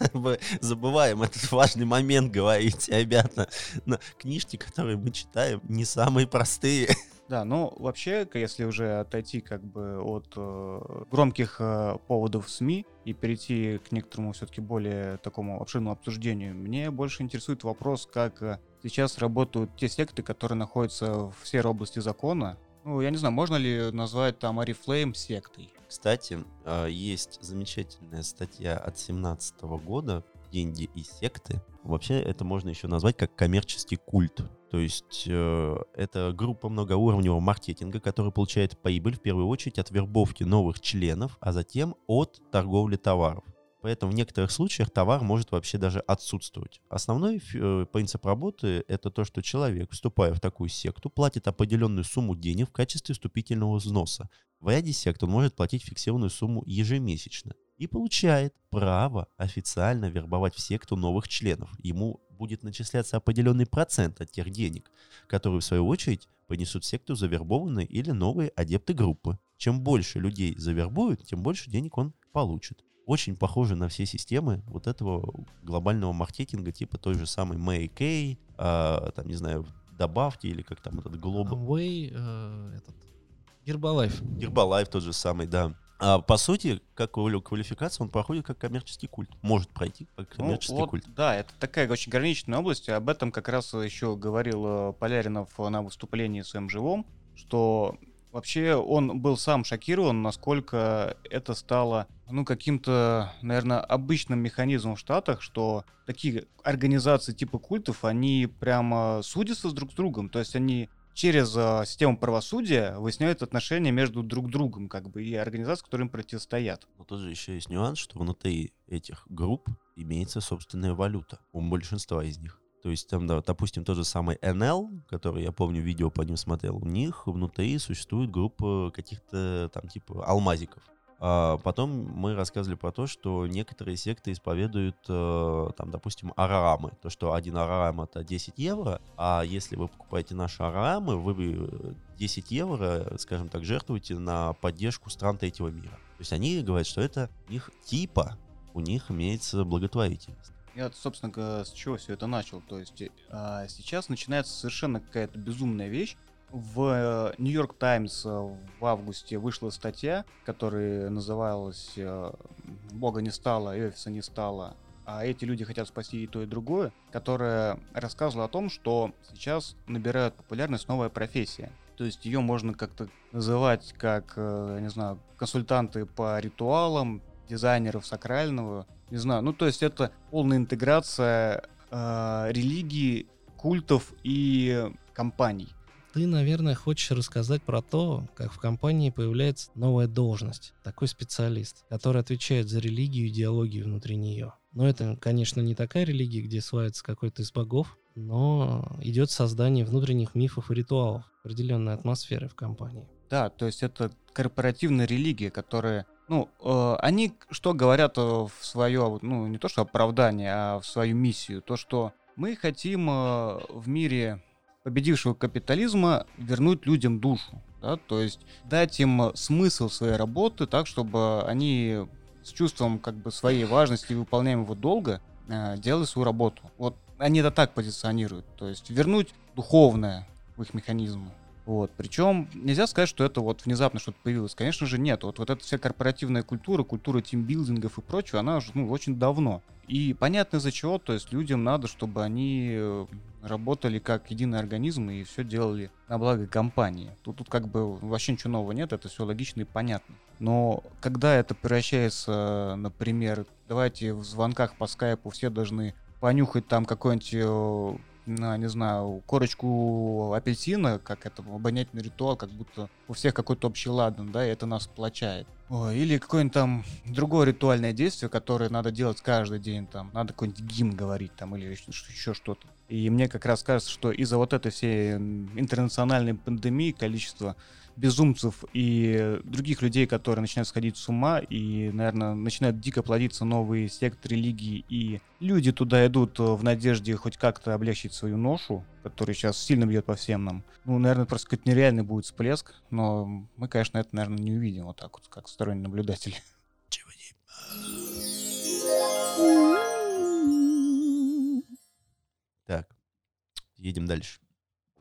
S3: Мы забываем этот важный момент говорить, ребята. Но книжки, которые мы читаем, не самые простые.
S1: Да, ну вообще, если уже отойти как бы от э, громких э, поводов СМИ и перейти к некоторому все-таки более такому обширному обсуждению, мне больше интересует вопрос, как э, сейчас работают те секты, которые находятся в серой области закона. Ну, я не знаю, можно ли назвать там Арифлейм сектой?
S3: Кстати, а, есть замечательная статья от 17 года «Деньги и секты». Вообще это можно еще назвать как коммерческий культ. То есть э, это группа многоуровневого маркетинга, которая получает прибыль в первую очередь от вербовки новых членов, а затем от торговли товаров. Поэтому в некоторых случаях товар может вообще даже отсутствовать. Основной э, принцип работы — это то, что человек, вступая в такую секту, платит определенную сумму денег в качестве вступительного взноса. В ряде сект он может платить фиксированную сумму ежемесячно и получает право официально вербовать в секту новых членов. Ему будет начисляться определенный процент от тех денег, которые в свою очередь принесут в секту завербованные или новые адепты группы. Чем больше людей завербуют, тем больше денег он получит. Очень похоже на все системы вот этого глобального маркетинга, типа той же самой Kay, а, там, не знаю, добавьте или как там этот Global
S2: Amway, э, этот, Herbalife.
S3: Herbalife тот же самый, да. А по сути, как квали- квалификация, он проходит как коммерческий культ. Может пройти как
S1: Ну,
S3: коммерческий
S1: вот,
S3: культ.
S1: Да, это такая очень граничная область. Об этом как раз еще говорил э, Поляринов на выступлении в своем живом, что вообще он был сам шокирован, насколько это стало, ну, каким-то, наверное, обычным механизмом в Штатах, что такие организации типа культов, они прямо судятся с друг с другом. То есть они через э, систему правосудия выясняют отношения между друг другом, как бы, и организации, которые им противостоят.
S3: Но тут же еще есть нюанс, что внутри этих групп имеется собственная валюта у большинства из них. То есть там, да, допустим, тот же самый NL, который я помню, видео по ним смотрел, у них внутри существует группа каких-то там типа алмазиков. А потом мы рассказывали про то, что некоторые секты исповедуют, э, там, допустим, араамы. То, что один арарам это 10 евро, а если вы покупаете наши араамы, вы э, 10 евро, скажем так, жертвуете на поддержку стран третьего мира. То есть они говорят, что это у них типа, у них имеется благотворительность.
S1: Я, собственно, с чего все это начал. То есть э, а, сейчас начинается совершенно какая-то безумная вещь. В Нью-Йорк Таймс в августе вышла статья, которая называлась э, «Бога не стало, и офиса не стало, а эти люди хотят спасти и то, и другое», которая рассказывала о том, что сейчас набирают популярность новая профессия. То есть ее можно как-то называть как, э, не знаю, консультанты по ритуалам, дизайнеров сакрального, не знаю. Ну, то есть это полная интеграция э, религии, культов и компаний.
S2: Ты, наверное, хочешь рассказать про то, как в компании появляется новая должность, такой специалист, который отвечает за религию и идеологию внутри нее. Но это, конечно, не такая религия, где славится какой-то из богов, но идет создание внутренних мифов и ритуалов, определенной атмосферы в компании.
S1: Да, то есть это корпоративная религия, которая Ну, э, они что говорят э, в свое, ну, не то что оправдание, а в свою миссию, то, что мы хотим э, в мире победившего капитализма вернуть людям душу, да, то есть дать им смысл своей работы так, чтобы они с чувством как бы своей важности и выполняемого долга э, делали свою работу. Вот они это так позиционируют, то есть вернуть духовное в их механизмы. Вот. Причем нельзя сказать, что это вот внезапно что-то появилось. Конечно же, нет. Вот, вот эта вся корпоративная культура, культура тимбилдингов и прочего, она уже ну, очень давно. И понятно из-за чего, то есть людям надо, чтобы они работали как единый организм и все делали на благо компании. Тут, тут как бы вообще ничего нового нет, это все логично и понятно. Но когда это превращается, например, давайте в звонках по скайпу все должны понюхать там какой-нибудь э, на, не знаю, корочку апельсина, как это обонятельный ритуал, как будто у всех какой-то общий ладан, да, и это нас сплочает. Или какое-нибудь там другое ритуальное действие, которое надо делать каждый день, там, надо какой-нибудь гимн говорить, там, или еще что-то. И мне как раз кажется, что из-за вот этой всей интернациональной пандемии количество безумцев и других людей, которые начинают сходить с ума и, наверное, начинают дико плодиться новые секты религии, и люди туда идут в надежде хоть как-то облегчить свою ношу, которая сейчас сильно бьет по всем нам. Ну, наверное, просто какой-то нереальный будет всплеск, но мы, конечно, это, наверное, не увидим вот так вот, как сторонний наблюдатель.
S3: Так, едем дальше.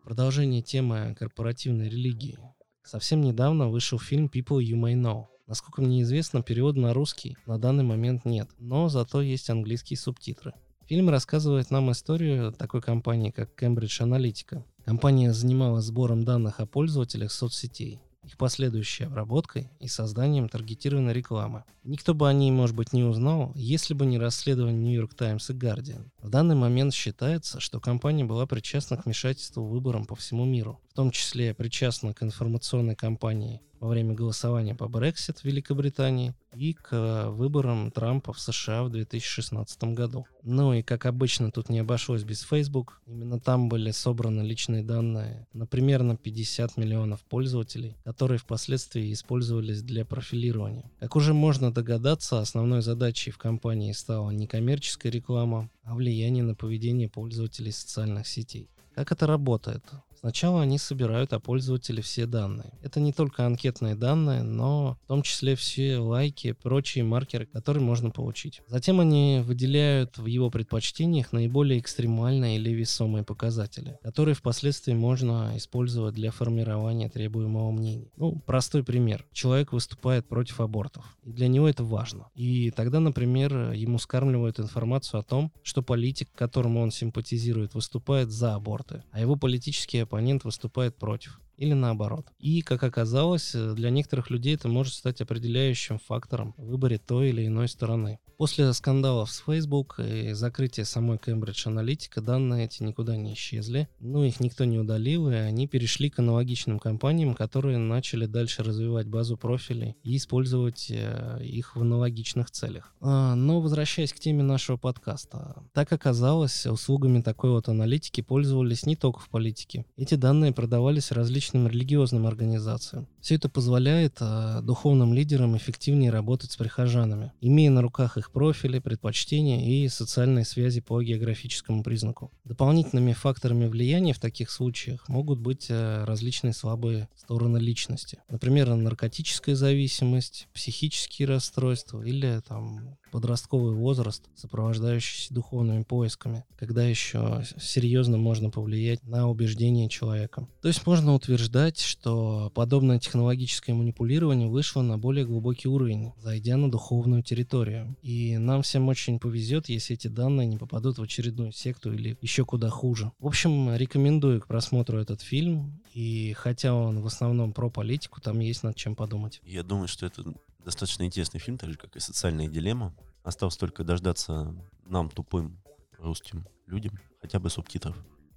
S2: Продолжение темы корпоративной религии. Совсем недавно вышел фильм People You May Know. Насколько мне известно, перевода на русский на данный момент нет, но зато есть английские субтитры. Фильм рассказывает нам историю такой компании, как Cambridge Analytica. Компания занималась сбором данных о пользователях соцсетей их последующей обработкой и созданием таргетированной рекламы. Никто бы о ней, может быть, не узнал, если бы не расследование New York Times и Guardian. В данный момент считается, что компания была причастна к вмешательству выборам по всему миру, в том числе причастна к информационной кампании во время голосования по Brexit в Великобритании и к э, выборам Трампа в США в 2016 году. Ну и как обычно тут не обошлось без Facebook. Именно там были собраны личные данные на примерно 50 миллионов пользователей, которые впоследствии использовались для профилирования. Как уже можно догадаться, основной задачей в компании стала не коммерческая реклама, а влияние на поведение пользователей социальных сетей. Как это работает? Сначала они собирают о пользователе все данные. Это не только анкетные данные, но в том числе все лайки прочие маркеры, которые можно получить. Затем они выделяют в его предпочтениях наиболее экстремальные или весомые показатели, которые впоследствии можно использовать для формирования требуемого мнения. Ну, простой пример. Человек выступает против абортов, и для него это важно. И тогда, например, ему скармливают информацию о том, что политик, которому он симпатизирует, выступает за аборты, а его политические оппонент выступает против или наоборот. И, как оказалось, э, для некоторых людей это может стать определяющим фактором в выборе той или иной стороны. После скандалов с Facebook и закрытия самой Cambridge Analytica данные эти никуда не исчезли, но их никто не удалил, и они перешли к аналогичным компаниям, которые начали дальше развивать базу профилей и использовать э, их в аналогичных целях. А, но возвращаясь к теме нашего подкаста, так оказалось, услугами такой вот аналитики пользовались не только в политике. Эти данные продавались различным различным религиозным организациям. Все это позволяет а, духовным лидерам эффективнее работать с прихожанами, имея на руках их профили, предпочтения и социальные связи по географическому признаку. Дополнительными факторами влияния в таких случаях могут быть а, различные слабые стороны личности. Например, наркотическая зависимость, психические расстройства или там подростковый возраст, сопровождающийся духовными поисками, когда еще серьезно можно повлиять на убеждения человека. То есть можно утверждать, что подобное технологическое манипулирование вышло на более глубокий уровень, зайдя на духовную территорию. И нам всем очень повезет, если эти данные не попадут в очередную секту или еще куда хуже. В общем, рекомендую к просмотру этот фильм. И хотя он в основном про политику, там есть над чем подумать.
S3: Я думаю, что это достаточно интересный фильм, так же, как и «Социальная дилемма». Осталось только дождаться нам, тупым русским людям, хотя бы субтитров.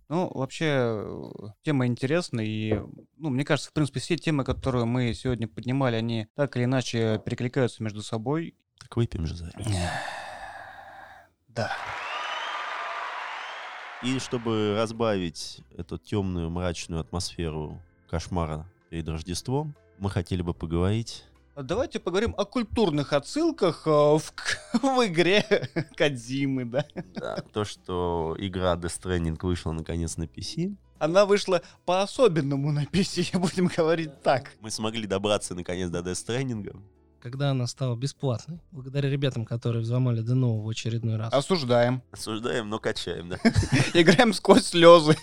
S1: Ну, вообще, тема интересная, и, ну, мне кажется, в принципе, все темы, которые мы сегодня поднимали, они так или иначе перекликаются между собой.
S3: Так выпьем же за
S1: Да.
S3: И чтобы разбавить эту темную, мрачную атмосферу кошмара перед Рождеством, мы хотели бы поговорить
S1: Давайте поговорим о культурных отсылках э, в, в игре Кадзимы, да.
S3: Да, то, что игра Death Stranding вышла наконец на PC.
S1: Она вышла по-особенному на PC, будем говорить так.
S3: Мы смогли добраться наконец до Death Stranding.
S2: Когда она стала бесплатной, благодаря ребятам, которые взломали ДНО в очередной раз.
S1: Осуждаем.
S3: Осуждаем, но качаем, да.
S1: Играем сквозь слезы.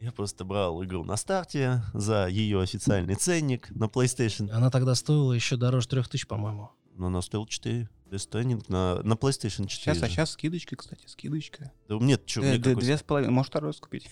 S3: Я просто брал игру на старте за ее официальный ценник на PlayStation.
S2: Она тогда стоила еще дороже 3000, по-моему.
S3: Но она стоила 4. Death Stranding на, на PlayStation 4.
S1: Сейчас, а сейчас скидочка, кстати, скидочка.
S3: Да нет, что,
S1: Э, д- Две с половиной. Можешь второй купить.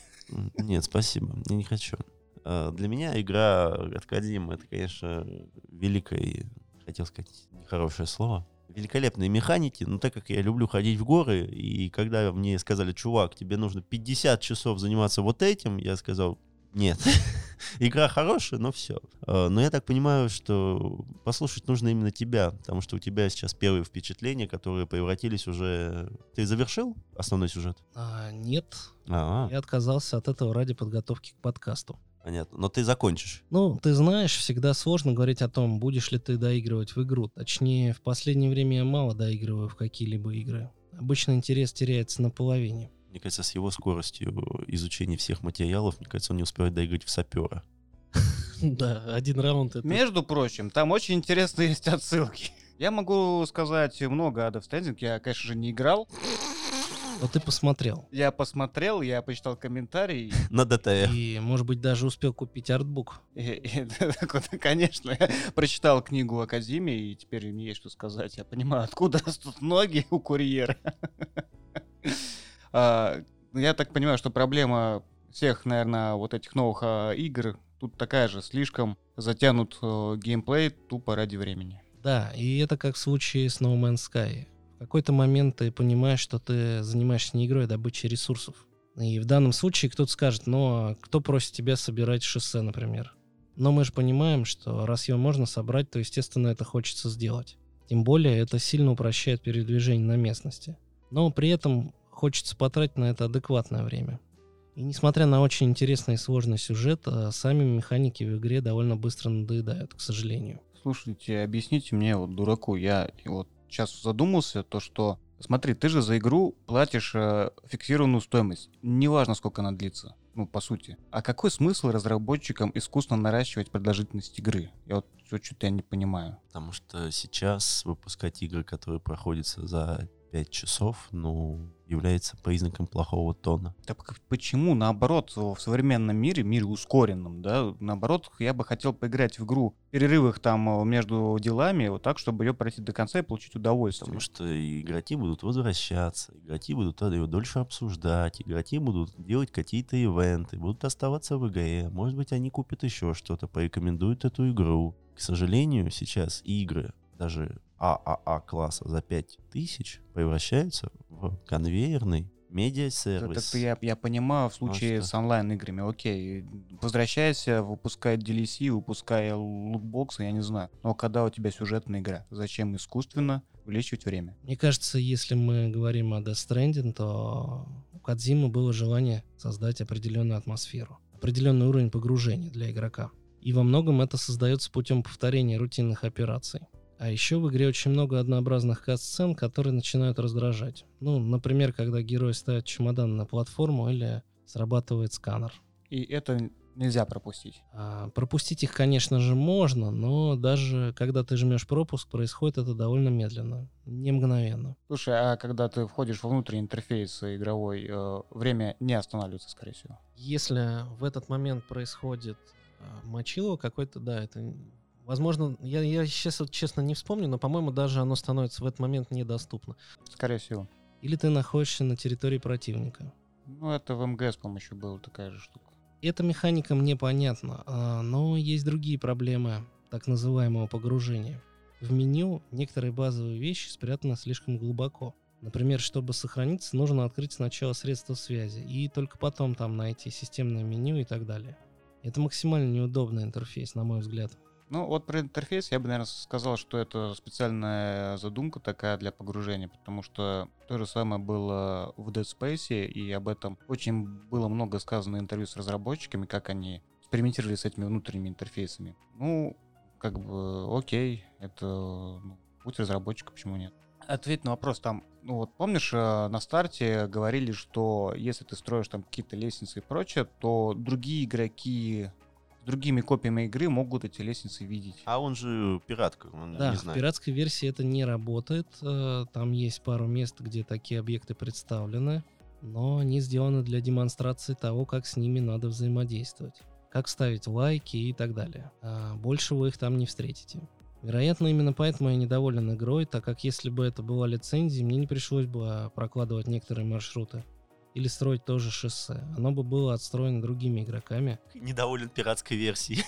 S3: Нет, спасибо, я не хочу. А, Для меня игра от Кодзимы это, конечно, великое, хотел сказать, нехорошее слово. Великолепные механики, но так как я люблю ходить в горы, и когда мне сказали, чувак, тебе нужно 50 часов заниматься вот этим, я сказал, нет. Игра хорошая, но все. Но я так понимаю, что послушать нужно именно тебя, потому что у тебя сейчас первые впечатления, которые превратились уже... Ты завершил основной сюжет?
S2: А, нет,
S3: А,
S2: я отказался от этого ради подготовки к подкасту.
S3: Понятно. Но ты закончишь.
S2: Ну, ты знаешь, всегда сложно говорить о том, будешь ли ты доигрывать в игру. Точнее, в последнее время я мало доигрываю в какие-либо игры. Обычно интерес теряется на половине.
S3: Мне кажется, с его скоростью изучения всех материалов, мне кажется, он не успевает доиграть в сапера.
S2: Да, один раунд это...
S1: Между прочим, там очень интересные есть отсылки. Я могу сказать много о Death Stranding. Я, конечно же, не играл.
S2: Вот ты посмотрел.
S1: Я посмотрел, я почитал комментарии.
S3: На ДТР.
S2: И, может быть, даже успел купить артбук.
S1: Конечно, я прочитал книгу о Казиме, и теперь мне есть что сказать. Я понимаю, откуда растут ноги у курьера. А, Я так понимаю, что проблема всех, наверное, вот этих новых а, игр тут такая же. Слишком затянут э, геймплей тупо ради времени.
S2: Да, и это как в случае с No Man's Sky. Какой-то момент ты понимаешь, что ты занимаешься не игрой, а добычей ресурсов. И в данном случае кто-то скажет, ну, кто просит тебя собирать шоссе, например? Но мы же понимаем, что раз его можно собрать, то, естественно, это хочется сделать. Тем более, это сильно упрощает передвижение на местности. Но при этом хочется потратить на это адекватное время. И несмотря на очень интересный и сложный сюжет, а, сами механики в игре довольно быстро надоедают, к сожалению.
S1: Слушайте, объясните мне, вот дураку, я вот сейчас задумался, то что, смотри, ты же за игру платишь э, фиксированную стоимость, неважно, сколько она длится, ну, по сути. А какой смысл разработчикам искусственно наращивать продолжительность игры? Я вот что-то я не понимаю.
S3: Потому что сейчас выпускать игры, которые проходятся за 5 часов, ну, является признаком плохого тона.
S1: Так почему, наоборот, в современном мире, мире ускоренном, да, наоборот, я бы хотел поиграть в игру в перерывах там э, между делами, вот так, чтобы ее пройти до конца и получить удовольствие.
S3: Потому что игроки будут возвращаться, игроки будут ее дольше обсуждать, игроки будут делать какие-то ивенты, будут оставаться в игре. Может быть, они купят еще что-то, порекомендуют эту игру. К сожалению, сейчас игры, даже ААА класса за 5000 превращаются в конвейерный медиа-сервис.
S1: это я, я понимаю в случае
S3: что?
S1: с онлайн-играми, окей. Возвращайся, выпускай DLC, выпускай лутбоксы, я не знаю. Но когда у тебя сюжетная игра, зачем искусственно увеличивать время?
S2: Мне кажется, если мы говорим о Death Stranding, то у Кадзимы было желание создать определенную атмосферу, определенный уровень погружения для игрока. И во многом это создается путем повторения рутинных операций. А еще в игре очень много однообразных кат-сцен, которые начинают раздражать. Ну, например, когда герой ставит чемодан на платформу или срабатывает сканер.
S1: И это нельзя пропустить.
S2: А, пропустить их, конечно же, можно, но даже когда ты жмешь пропуск, происходит это довольно медленно, не мгновенно.
S1: Слушай, а когда ты входишь во внутренний интерфейс игровой, э, время не останавливается, скорее всего.
S2: Если в этот момент происходит э, мочилово какой-то, да, это... Возможно, я, я сейчас вот честно не вспомню, но, по-моему, даже оно становится в этот момент недоступно.
S1: Скорее всего.
S2: Или ты находишься на территории противника.
S1: Ну, это в МГС, по-моему, еще была такая же штука.
S2: Эта механика мне понятна, а, но есть другие проблемы так называемого погружения. В меню некоторые базовые вещи спрятаны слишком глубоко. Например, чтобы сохраниться, нужно открыть сначала средства связи и только потом там найти системное меню и так далее. Это максимально неудобный интерфейс, на мой взгляд.
S1: Ну, вот про интерфейс я бы, наверное, сказал, что это специальная задумка такая для погружения, потому что то же самое было в Dead Space, и об этом очень было много сказано в интервью с разработчиками, как они экспериментировали с этими внутренними интерфейсами. Ну, как бы окей, это ну, путь разработчика, почему нет. Ответь на вопрос там, ну вот помнишь, э, на старте говорили, что если ты строишь там какие-то лестницы и прочее, то другие игроки другими копиями игры могут эти лестницы видеть.
S3: А он же пират, как он
S2: Да,
S3: не
S2: в
S3: знает.
S2: пиратской версии это не работает. Э, Там есть пару мест, где такие объекты представлены, но они сделаны для демонстрации того, как с ними надо взаимодействовать, как ставить лайки и так далее. А Больше вы их там не встретите. Вероятно, именно поэтому я недоволен игрой, так как если бы это была лицензия, мне не пришлось бы а, прокладывать некоторые маршруты или строить тоже шоссе. Оно бы было отстроено другими игроками.
S3: Недоволен пиратской версией.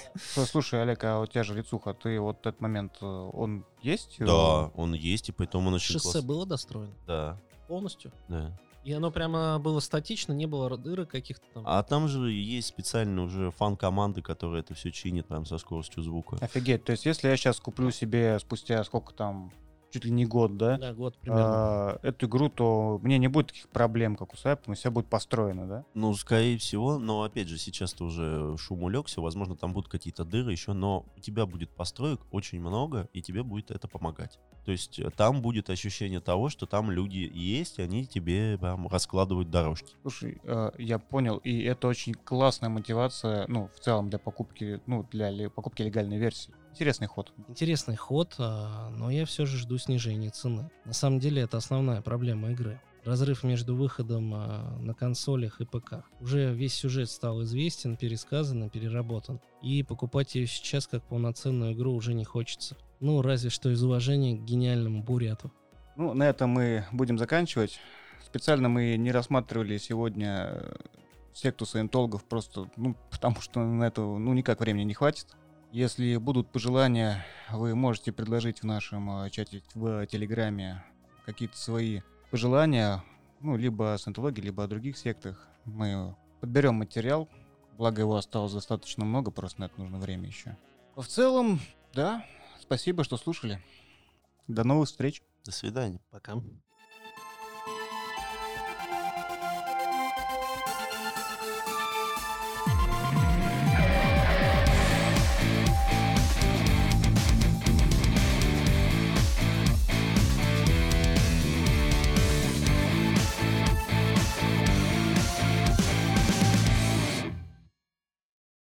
S1: Слушай, Олег, а у тебя же лицуха, ты вот этот момент, э, он есть?
S3: Да, он есть, и поэтому он очень
S5: Шоссе
S3: классный.
S5: было достроено
S3: Да,
S5: полностью.
S3: да.
S5: И оно прямо было статично, не было дырок каких-то там.
S3: А там же есть специально уже фан-команды, которые это все чинят прям со скоростью звука.
S1: Офигеть, то есть если я сейчас куплю себе спустя сколько там, чуть ли не год, да,
S5: Да, год примерно.
S1: а, эту игру, то мне не будет таких проблем, как у Сайпа, все будет построено, да?
S3: Ну, скорее всего, но опять же, сейчас-то уже шум улегся, возможно, там будут какие-то дыры еще, но у тебя будет построек очень много, и тебе будет это помогать. То есть э, там будет ощущение того, что там люди есть, и они тебе прям раскладывают дорожки.
S1: Слушай, э, я понял, и это очень классная мотивация, ну, в целом для покупки, ну, для покупки легальной версии. Интересный ход.
S2: Интересный ход, а, но я все же жду снижения цены. На самом деле это основная проблема игры. Разрыв между выходом а, на консолях и ПК. Уже весь сюжет стал известен, пересказан и переработан. И покупать ее сейчас как полноценную игру уже не хочется. Ну, разве что из уважения к гениальному Буряту.
S1: Ну, на этом мы будем заканчивать. Специально мы не рассматривали сегодня э, секту саентологов, просто, ну, потому что на это, ну, никак времени не хватит. Если будут пожелания, вы можете предложить в нашем э, чате в Телеграме какие-то свои пожелания, ну, либо о саентологии, либо о других сектах. Мы подберем материал, благо его осталось достаточно много, просто на это нужно время еще. В целом, да, спасибо, что слушали. До новых встреч.
S3: До свидания.
S5: Пока.